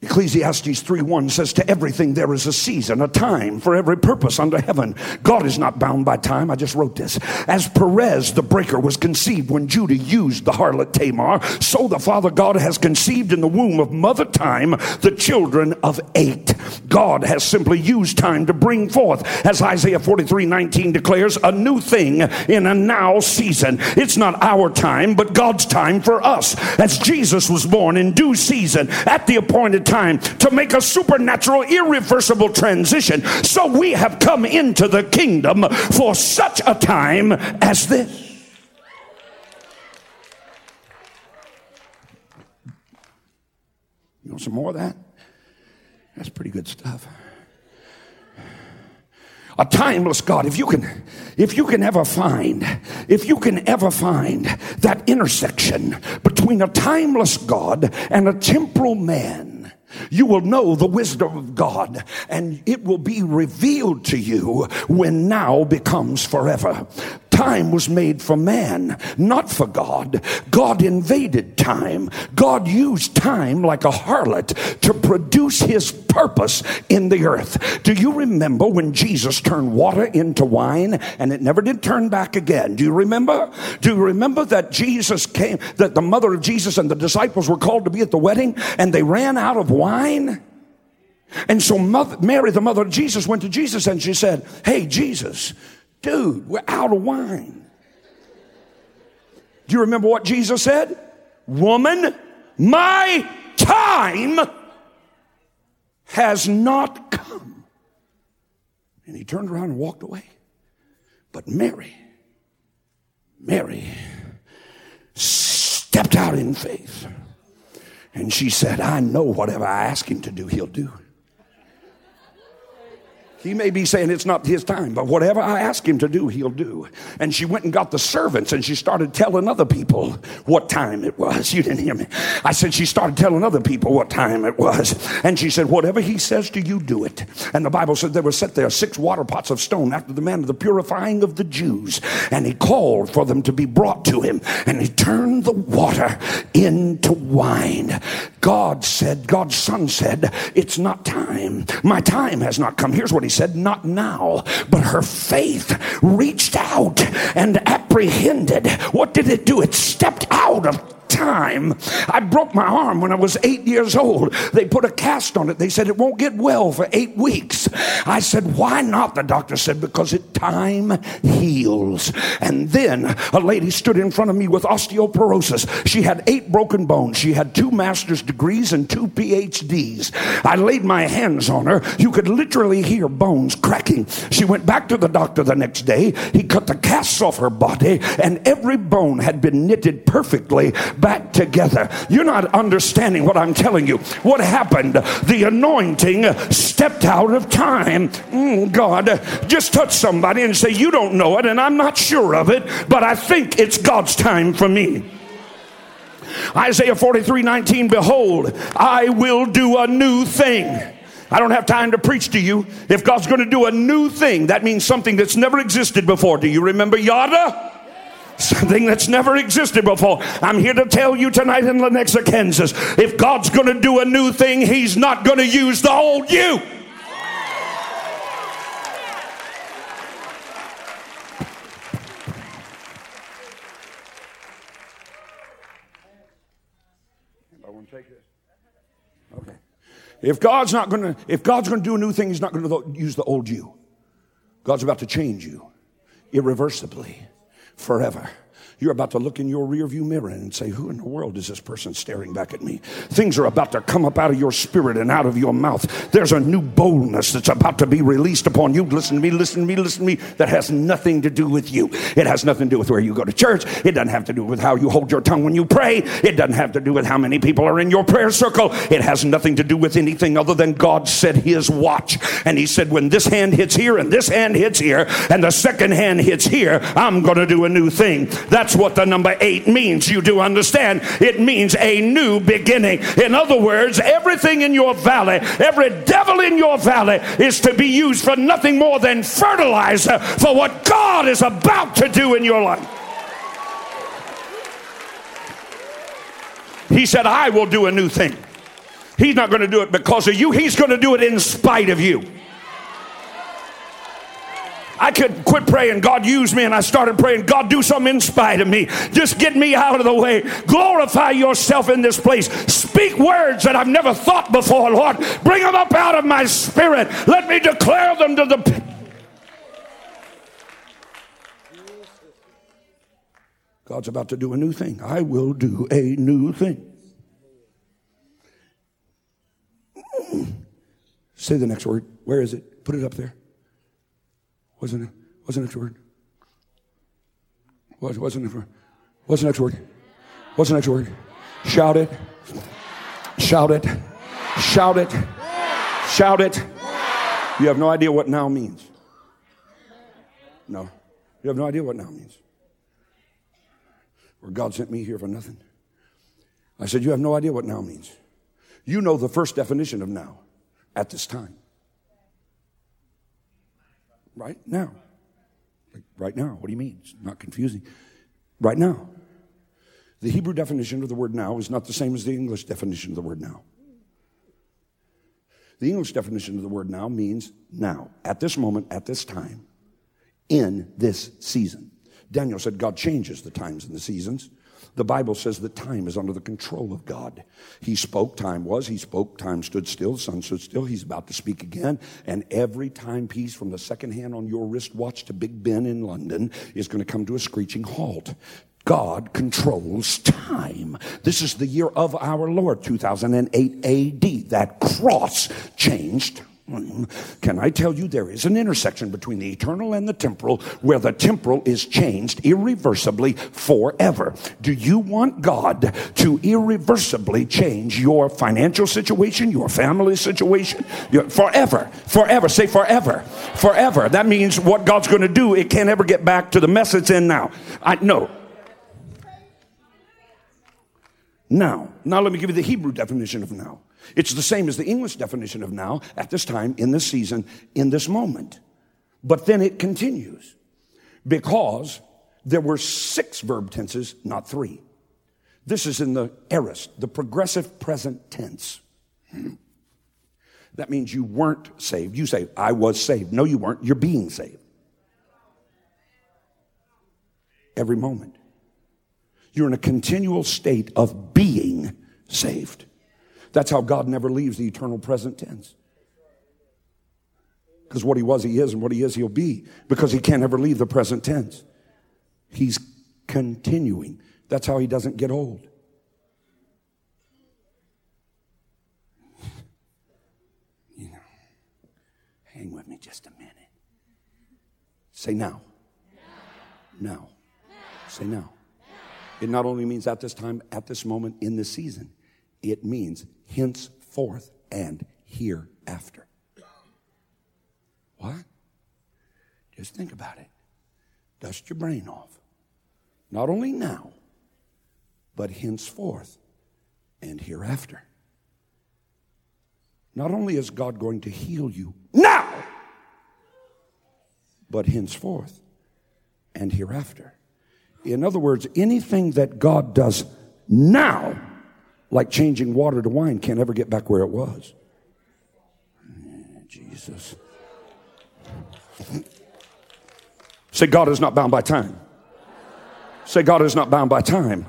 Ecclesiastes 3:1 says to everything there is a season, a time for every purpose under heaven. God is not bound by time. I just wrote this. As Perez the breaker was conceived when Judah used the harlot Tamar, so the Father God has conceived in the womb of mother time the children of eight. God has simply used time to bring forth, as Isaiah 43:19 declares, a new thing in a now season. It's not our time, but God's time for us. As Jesus was born in due season at the appointed time to make a supernatural, irreversible transition. So we have come into the kingdom for such a time as this. You want some more of that? That's pretty good stuff. A timeless God. If you can, if you can ever find, if you can ever find that intersection between a timeless God and a temporal man, you will know the wisdom of God and it will be revealed to you when now becomes forever. Time was made for man, not for God. God invaded time. God used time like a harlot to produce his purpose in the earth. Do you remember when Jesus turned water into wine and it never did turn back again? Do you remember? Do you remember that Jesus came, that the mother of Jesus and the disciples were called to be at the wedding and they ran out of wine? And so mother, Mary, the mother of Jesus, went to Jesus and she said, Hey, Jesus, dude, we're out of wine. Do you remember what Jesus said? Woman, my time has not come. And he turned around and walked away. But Mary, Mary stepped out in faith. And she said, I know whatever I ask him to do, he'll do. He may be saying it's not his time, but whatever I ask him to do, he'll do. And she went and got the servants and she started telling other people what time it was. You didn't hear me. I said she started telling other people what time it was. And she said, whatever he says to you, do it. And the Bible said there were set there six water pots of stone after the manner of the purifying of the Jews. And he called for them to be brought to him. And he turned the water into wine. God said, God's son said, it's not time. My time has not come. Here's what he said, not now. But her faith reached out and apprehended. What did it do? It stepped out of time. I broke my arm when I was eight years old. They put a cast on it. They said it won't get well for eight weeks. I said, why not? The doctor said, because it time heals. And then a lady stood in front of me with osteoporosis. She had eight broken bones. She had two master's degrees and two PhDs. I laid my hands on her. You could literally hear bones cracking. She went back to the doctor the next day. He cut the casts off her body and every bone had been knitted perfectly back together. You're not understanding what I'm telling you. What happened? The anointing stepped out of time. Mm, God, just touch somebody and say, You don't know it, and I'm not sure of it, but I think it's God's time for me. Isaiah 43 19, behold, I will do a new thing. I don't have time to preach to you. If God's going to do a new thing, that means something that's never existed before. Do you remember Yada? Something that's never existed before. I'm here to tell you tonight in Lenexa, Kansas, if God's going to do a new thing, He's not going to use the old you. If God's not going to, if God's going to do a new thing, He's not going to use the old you. God's about to change you irreversibly forever. You're about to look in your rearview mirror and say, Who in the world is this person staring back at me? Things are about to come up out of your spirit and out of your mouth. There's a new boldness that's about to be released upon you. Listen to me, listen to me, listen to me. That has nothing to do with you. It has nothing to do with where you go to church. It doesn't have to do with how you hold your tongue when you pray. It doesn't have to do with how many people are in your prayer circle. It has nothing to do with anything other than God said his watch. And he said, When this hand hits here and this hand hits here and the second hand hits here, I'm going to do a new thing. That that's what the number eight means. You do understand. It means a new beginning. In other words, everything in your valley, every devil in your valley is to be used for nothing more than fertilizer for what God is about to do in your life. He said, I will do a new thing. He's not going to do it because of you, He's going to do it in spite of you. I could quit praying, God use me, and I started praying, God do something in spite of me. Just get me out of the way. Glorify yourself in this place. Speak words that I've never thought before, Lord. Bring them up out of my spirit. Let me declare them to the God's about to do a new thing. I will do a new thing. Say the next word. Where is it? Put it up there. Wasn't it? Wasn't it word? Was wasn't it? What's the next word? What's the next word? Shout it. Shout it. Shout it. Shout it. You have no idea what now means. No. You have no idea what now means. Or God sent me here for nothing. I said, You have no idea what now means. You know the first definition of now at this time right now. Like, right now. What do you mean? It's not confusing. Right now. The Hebrew definition of the word now is not the same as the English definition of the word now. The English definition of the word now means now, at this moment, at this time, in this season. Daniel said God changes the times and the seasons. The Bible says that time is under the control of God. He spoke, time was. He spoke, time stood still, the sun stood still. He's about to speak again. And every timepiece from the second hand on your wristwatch to Big Ben in London is going to come to a screeching halt. God controls time. This is the year of our Lord, 2008 AD. That cross changed can I tell you there is an intersection between the eternal and the temporal where the temporal is changed irreversibly forever? Do you want God to irreversibly change your financial situation, your family situation, your, forever? Forever. Say forever. Forever. That means what God's going to do, it can't ever get back to the mess it's in now. I know. Now. Now let me give you the Hebrew definition of now. It's the same as the English definition of now at this time, in this season, in this moment. But then it continues because there were six verb tenses, not three. This is in the aorist, the progressive present tense. Hmm. That means you weren't saved. You say, I was saved. No, you weren't. You're being saved. Every moment. You're in a continual state of being saved. That's how God never leaves the eternal present tense. Because what he was, he is, and what he is, he'll be. Because he can't ever leave the present tense. He's continuing. That's how he doesn't get old. You know, hang with me just a minute. Say now. Now. now. Say now. It not only means at this time, at this moment, in this season, it means henceforth and hereafter. What? Just think about it. Dust your brain off. Not only now, but henceforth and hereafter. Not only is God going to heal you now, but henceforth and hereafter. In other words, anything that God does now like changing water to wine, can't ever get back where it was. Jesus. Say, God is not bound by time. Say, God is not bound by time.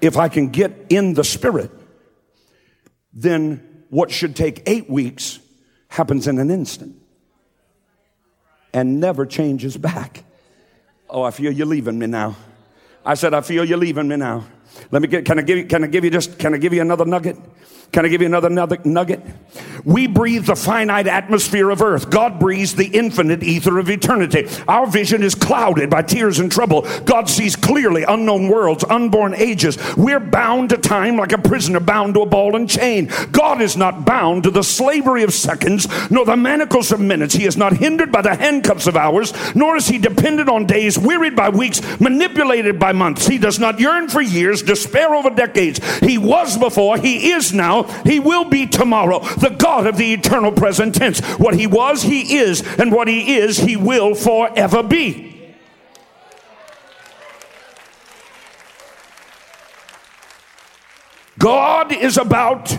If I can get in the Spirit, then what should take eight weeks happens in an instant and never changes back. Oh, I feel you're leaving me now. I said, I feel you're leaving me now. Let me get, can I give you, can I give you just, can I give you another nugget? Can I give you another nugget? We breathe the finite atmosphere of earth. God breathes the infinite ether of eternity. Our vision is clouded by tears and trouble. God sees clearly unknown worlds, unborn ages. We're bound to time like a prisoner bound to a ball and chain. God is not bound to the slavery of seconds, nor the manacles of minutes. He is not hindered by the handcuffs of hours, nor is he dependent on days, wearied by weeks, manipulated by months. He does not yearn for years, despair over decades. He was before, he is now, he will be tomorrow. The God of the eternal present tense. What he was, he is, and what he is, he will forever be. God is about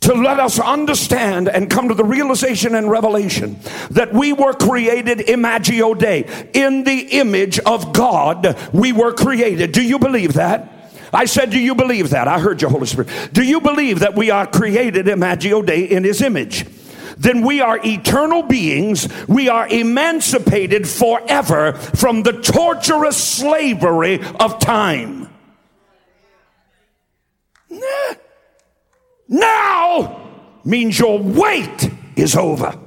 to let us understand and come to the realization and revelation that we were created imago Dei. In the image of God, we were created. Do you believe that? I said, Do you believe that? I heard your Holy Spirit. Do you believe that we are created imago Dei in His image? Then we are eternal beings. We are emancipated forever from the torturous slavery of time. Now means your wait is over.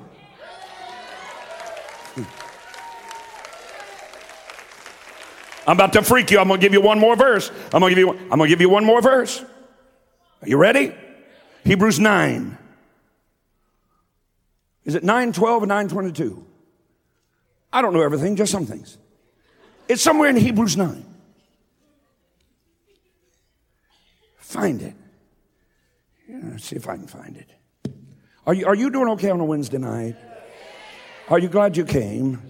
I'm about to freak you. I'm going to give you one more verse. I'm going to give you, I'm going to give you one more verse. Are you ready? Hebrews 9. Is it 912 or 922? I don't know everything, just some things. It's somewhere in Hebrews 9. Find it. Yeah, see if I can find it. Are you, are you doing okay on a Wednesday night? Are you glad you came?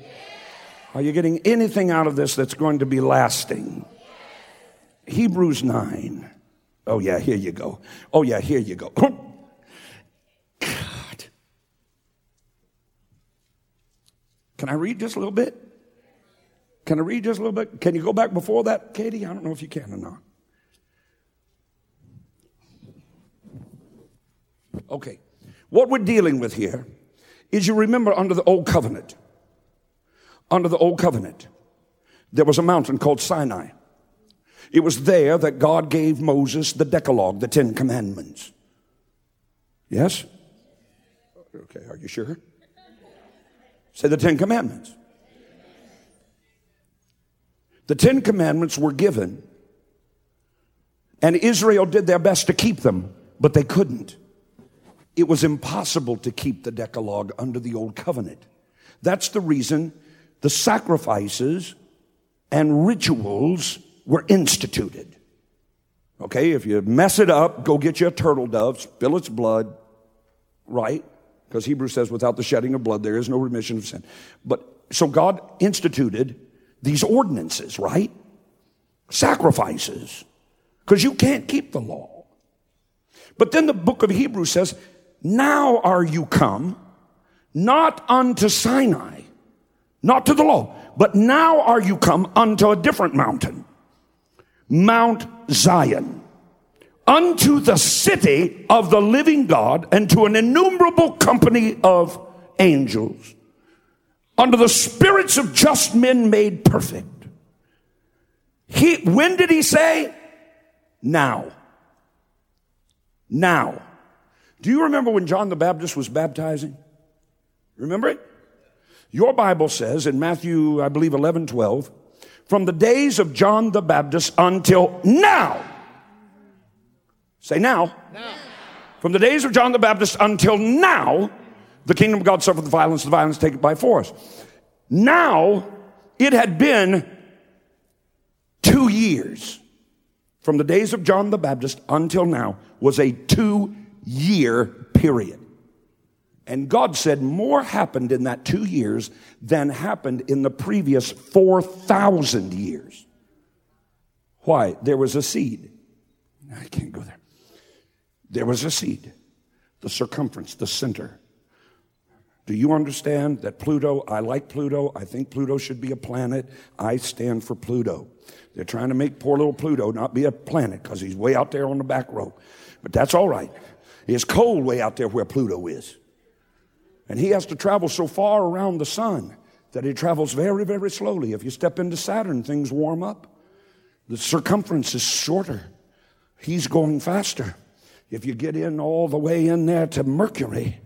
Are you getting anything out of this that's going to be lasting? Hebrews 9. Oh, yeah, here you go. Oh, yeah, here you go. God. Can I read just a little bit? Can I read just a little bit? Can you go back before that, Katie? I don't know if you can or not. Okay. What we're dealing with here is you remember under the old covenant, under the old covenant, there was a mountain called Sinai. It was there that God gave Moses the Decalogue, the Ten Commandments. Yes? Okay, are you sure? Say the Ten Commandments. The Ten Commandments were given, and Israel did their best to keep them, but they couldn't. It was impossible to keep the Decalogue under the Old Covenant. That's the reason the sacrifices and rituals were instituted. Okay, if you mess it up, go get you a turtle dove, spill its blood, right? Because Hebrews says, without the shedding of blood, there is no remission of sin. But so God instituted these ordinances, right? Sacrifices, because you can't keep the law. But then the book of Hebrews says, now are you come, not unto Sinai, not to the law, but now are you come unto a different mountain, Mount Zion, unto the city of the living God, and to an innumerable company of angels, under the spirits of just men made perfect. He, when did he say? Now. Now. Do you remember when John the Baptist was baptizing? Remember it? Your Bible says in Matthew, I believe 11, 12, from the days of John the Baptist until now. Say now. now. From the days of John the Baptist until now, the kingdom of God suffered the violence, the violence taken by force. Now, it had been two years. From the days of John the Baptist until now was a two year period. And God said more happened in that two years than happened in the previous 4,000 years. Why? There was a seed. I can't go there. There was a seed, the circumference, the center. Do you understand that Pluto, I like Pluto. I think Pluto should be a planet. I stand for Pluto. They're trying to make poor little Pluto not be a planet because he's way out there on the back row. But that's all right. It's cold way out there where Pluto is. And he has to travel so far around the sun that he travels very, very slowly. If you step into Saturn, things warm up. The circumference is shorter. He's going faster. If you get in all the way in there to Mercury,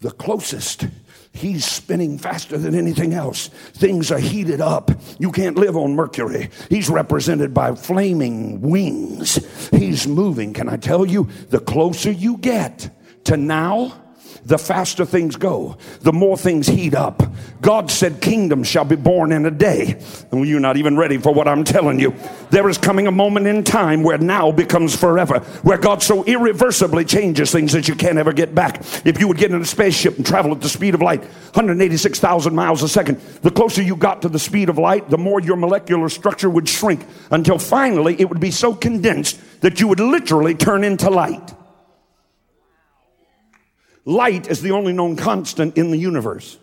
the closest, He's spinning faster than anything else. Things are heated up. You can't live on Mercury. He's represented by flaming wings. He's moving. Can I tell you, the closer you get to now, the faster things go, the more things heat up. God said, Kingdom shall be born in a day. And you're not even ready for what I'm telling you. There is coming a moment in time where now becomes forever, where God so irreversibly changes things that you can't ever get back. If you would get in a spaceship and travel at the speed of light, 186,000 miles a second, the closer you got to the speed of light, the more your molecular structure would shrink until finally it would be so condensed that you would literally turn into light. Light is the only known constant in the universe.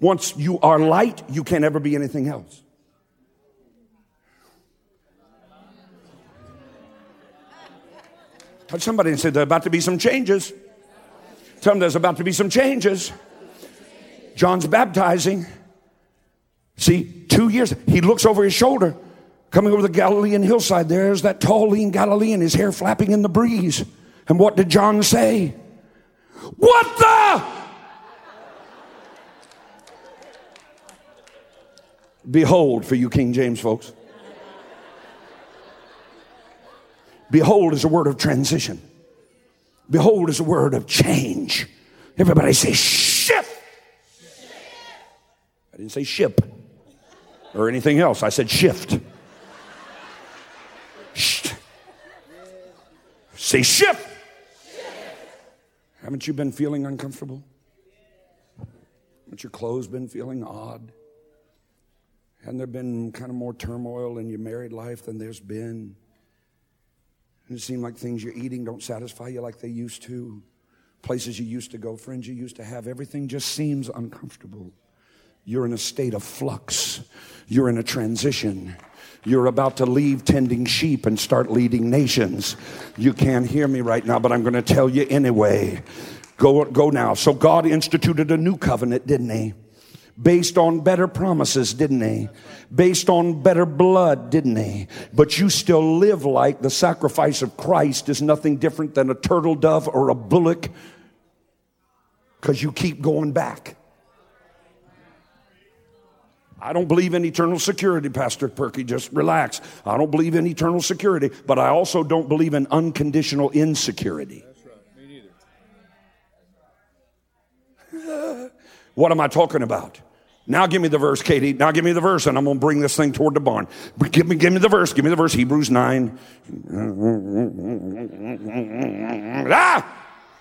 Once you are light, you can't ever be anything else. Touch somebody and say, There's about to be some changes. Tell them there's about to be some changes. John's baptizing. See, two years. He looks over his shoulder, coming over the Galilean hillside. There's that tall, lean Galilean, his hair flapping in the breeze. And what did John say? What the? Behold, for you King James folks. Behold is a word of transition. Behold is a word of change. Everybody say shift. I didn't say ship or anything else. I said shift. Shh. Say shift. Haven't you been feeling uncomfortable? Haven't your clothes been feeling odd? Hasn't there been kind of more turmoil in your married life than there's been? And it seems like things you're eating don't satisfy you like they used to. Places you used to go, friends you used to have, everything just seems uncomfortable. You're in a state of flux. You're in a transition. You're about to leave tending sheep and start leading nations. You can't hear me right now, but I'm going to tell you anyway. Go, go now. So God instituted a new covenant, didn't he? Based on better promises, didn't he? Based on better blood, didn't he? But you still live like the sacrifice of Christ is nothing different than a turtle dove or a bullock because you keep going back. I don't believe in eternal security, Pastor Perky. Just relax. I don't believe in eternal security, but I also don't believe in unconditional insecurity. What am I talking about? Now give me the verse, Katie. Now give me the verse, and I'm going to bring this thing toward the barn. Give me, give me the verse. Give me the verse. Hebrews 9. ah!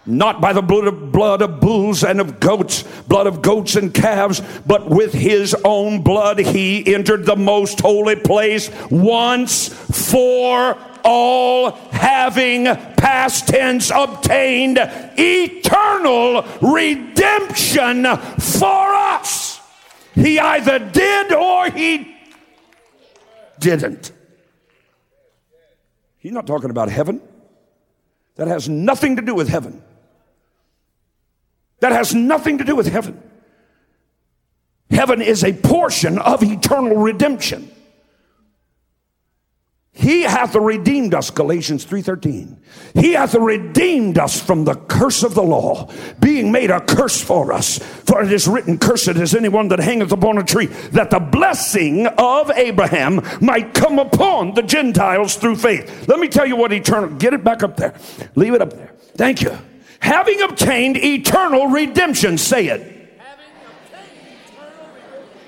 Not by the blood of, blood of bulls and of goats, blood of goats and calves, but with his own blood he entered the most holy place once for all, having past tense obtained eternal redemption for us. He either did or he didn't. He's not talking about heaven. That has nothing to do with heaven. That has nothing to do with heaven. Heaven is a portion of eternal redemption. He hath redeemed us, Galatians 3:13. He hath redeemed us from the curse of the law, being made a curse for us. For it is written, Cursed is anyone that hangeth upon a tree, that the blessing of Abraham might come upon the Gentiles through faith. Let me tell you what eternal, get it back up there. Leave it up there. Thank you having obtained eternal redemption. Say it.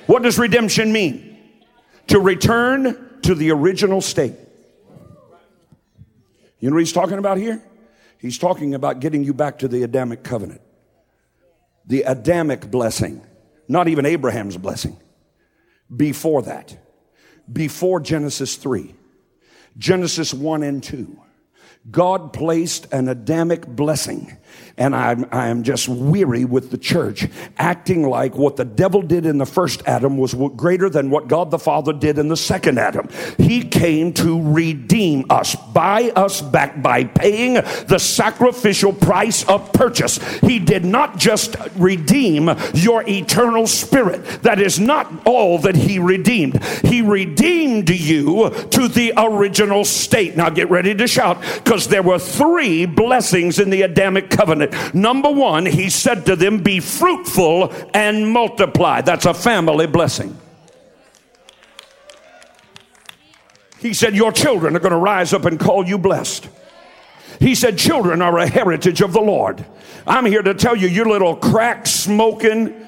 What does redemption mean? To return to the original state. You know what he's talking about here? He's talking about getting you back to the Adamic covenant, the Adamic blessing, not even Abraham's blessing. Before that, before Genesis 3, Genesis 1 and 2 God placed an Adamic blessing. And I'm, I'm just weary with the church acting like what the devil did in the first Adam was greater than what God the Father did in the second Adam. He came to redeem us, buy us back by paying the sacrificial price of purchase. He did not just redeem your eternal spirit. That is not all that He redeemed. He redeemed you to the original state. Now get ready to shout because there were three blessings in the Adamic covenant. Number one, he said to them, Be fruitful and multiply. That's a family blessing. He said, Your children are going to rise up and call you blessed. He said, Children are a heritage of the Lord. I'm here to tell you, your little crack smoking,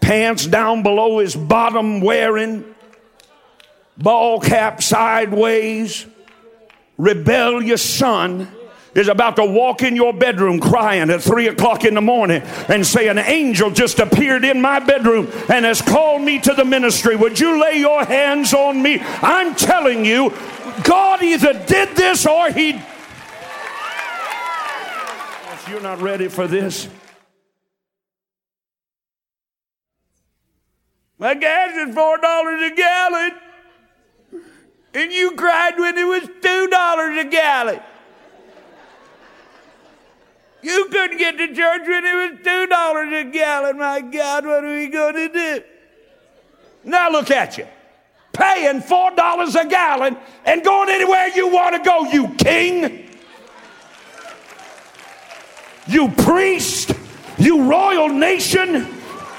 pants down below his bottom wearing, ball cap sideways, rebellious son is about to walk in your bedroom crying at three o'clock in the morning and say, An angel just appeared in my bedroom and has called me to the ministry. Would you lay your hands on me? I'm telling you, God either did this or He. If you're not ready for this, my gas is four dollars a gallon. And you cried when it was $2 a gallon. You couldn't get to church when it was $2 a gallon. My God, what are we going to do? Now look at you. Paying $4 a gallon and going anywhere you want to go, you king. You priest. You royal nation.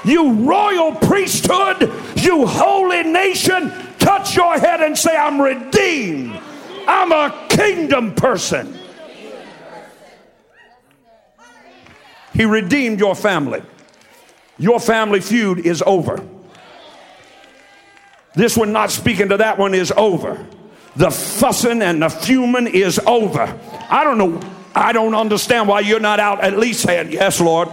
You royal priesthood. You holy nation touch your head and say, I'm redeemed. I'm a kingdom person. He redeemed your family. Your family feud is over. This one, not speaking to that one, is over. The fussing and the fuming is over. I don't know. I don't understand why you're not out at least saying, Yes, Lord.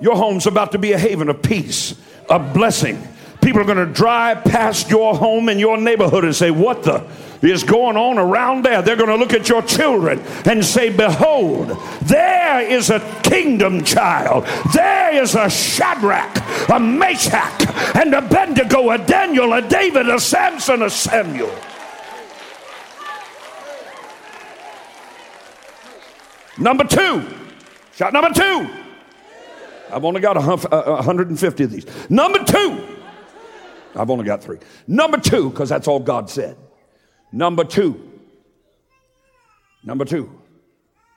Your home's about to be a haven of peace a blessing. People are going to drive past your home and your neighborhood and say, What the? Is going on around there. They're going to look at your children and say, Behold, there is a kingdom child. There is a Shadrach, a Meshach, and a Abednego, a Daniel, a David, a Samson, a Samuel. Number two. Shot number two. I've only got a 150 of these. Number two. I've only got three. Number two, because that's all God said. Number two. Number two.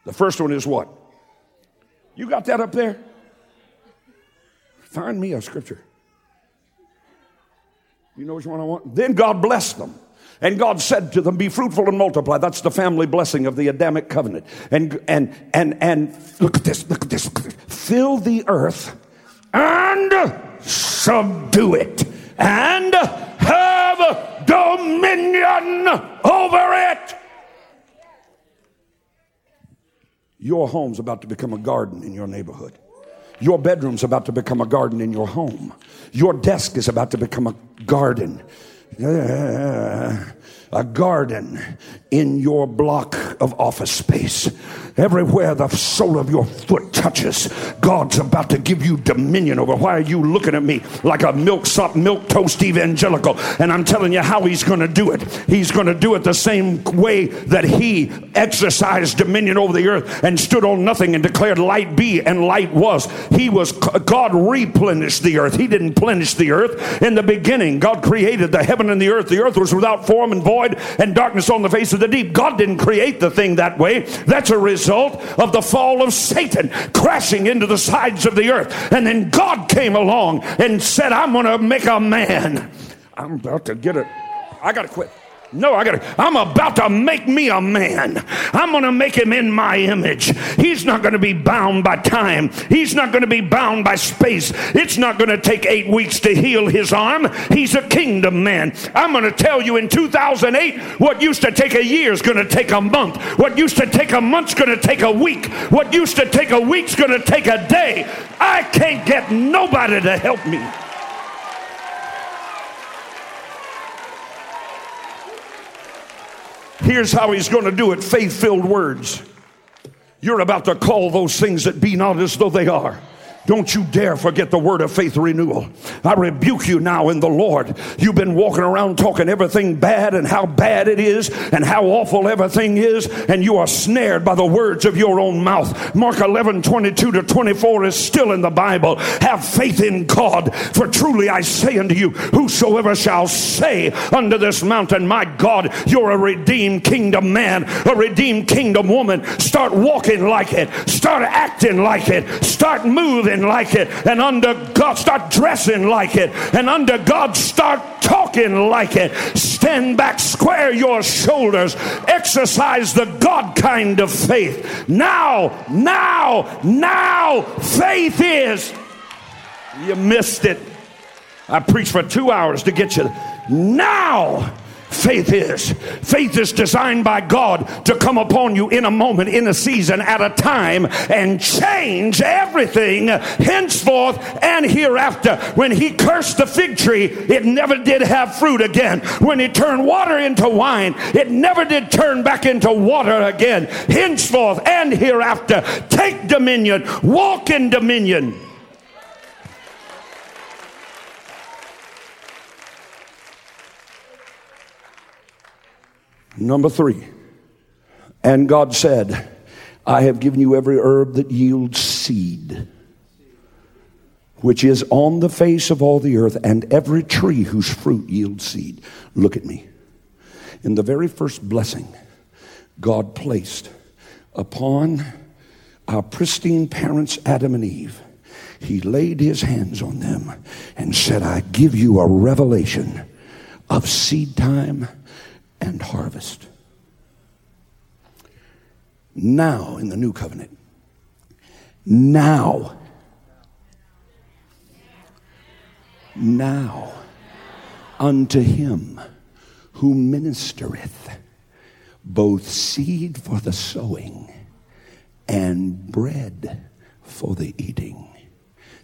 The first one is what? You got that up there? Find me a scripture. You know which one I want? Then God blessed them. And God said to them, Be fruitful and multiply. That's the family blessing of the Adamic covenant. And and and and look at this, look at this. Fill the earth and subdue it and dominion over it. Your home's about to become a garden in your neighborhood. Your bedroom's about to become a garden in your home. Your desk is about to become a garden a garden in your block of office space. Everywhere the sole of your foot touches, God's about to give you dominion over. Why are you looking at me like a milksop, milk toast evangelical? And I'm telling you how he's going to do it. He's going to do it the same way that he exercised dominion over the earth and stood on nothing and declared light be and light was. He was God replenished the earth. He didn't plenish the earth in the beginning. God created the heaven and the earth. The earth was without form and void and darkness on the face of the deep. God didn't create the thing that way. That's a result of the fall of Satan crashing into the sides of the earth. And then God came along and said, I'm going to make a man. I'm about to get it. I got to quit. No, I got to. I'm about to make me a man. I'm to make him in my image. He's not to be bound by time. He's not to be bound by space. It's not to take eight weeks to heal his arm. He's a kingdom man. I'm to tell you in 2008, what used to take a year is to take a month. What used to take a month's to take a week. What used to take a week's to take a day. I can't get nobody to help me. Here's how he's going to do it faith filled words. You're about to call those things that be not as though they are. Don't you dare forget the word of faith renewal. I rebuke you now in the Lord. You've been walking around talking everything bad and how bad it is and how awful everything is, and you are snared by the words of your own mouth. Mark 11 22 to 24 is still in the Bible. Have faith in God, for truly I say unto you, whosoever shall say unto this mountain, My God, you're a redeemed kingdom man, a redeemed kingdom woman, start walking like it, start acting like it, start moving like it, and under God, start dressing like it, and under God, start talking like it. Stand back, square your shoulders, exercise the God kind of faith. Now, now, now, faith is. You missed it. I preached for two hours to get you. Now, faith is. Faith is designed by God to come upon you in a moment, in a season, at a time, and change everything henceforth and hereafter. When he cursed the fig tree, it never did have fruit again. When he turned water into wine, it never did turn back into water again. Henceforth and hereafter, take dominion, walk in dominion. Number three, and God said, I have given you every herb that yields seed, which is on the face of all the earth, and every tree whose fruit yields seed. Look at me. In the very first blessing, God placed upon our pristine parents, Adam and Eve, He laid His hands on them and said, I give you a revelation of seed time and harvest. Now, in the new covenant, now, now, unto him who ministereth both seed for the sowing and bread for the eating.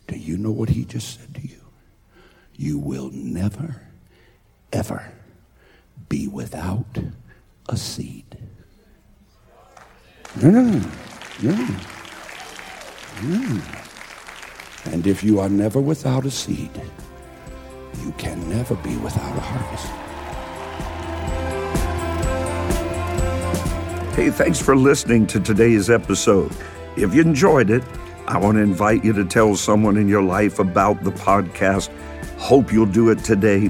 Do you know what he just said to you? You will never, ever be without a seed. Yeah, yeah, yeah. And if you are never without a seed, you can never be without a harvest. Hey, thanks for listening to today's episode. If you enjoyed it, I want to invite you to tell someone in your life about the podcast. Hope you'll do it today.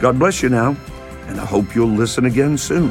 God bless you now, and I hope you'll listen again soon.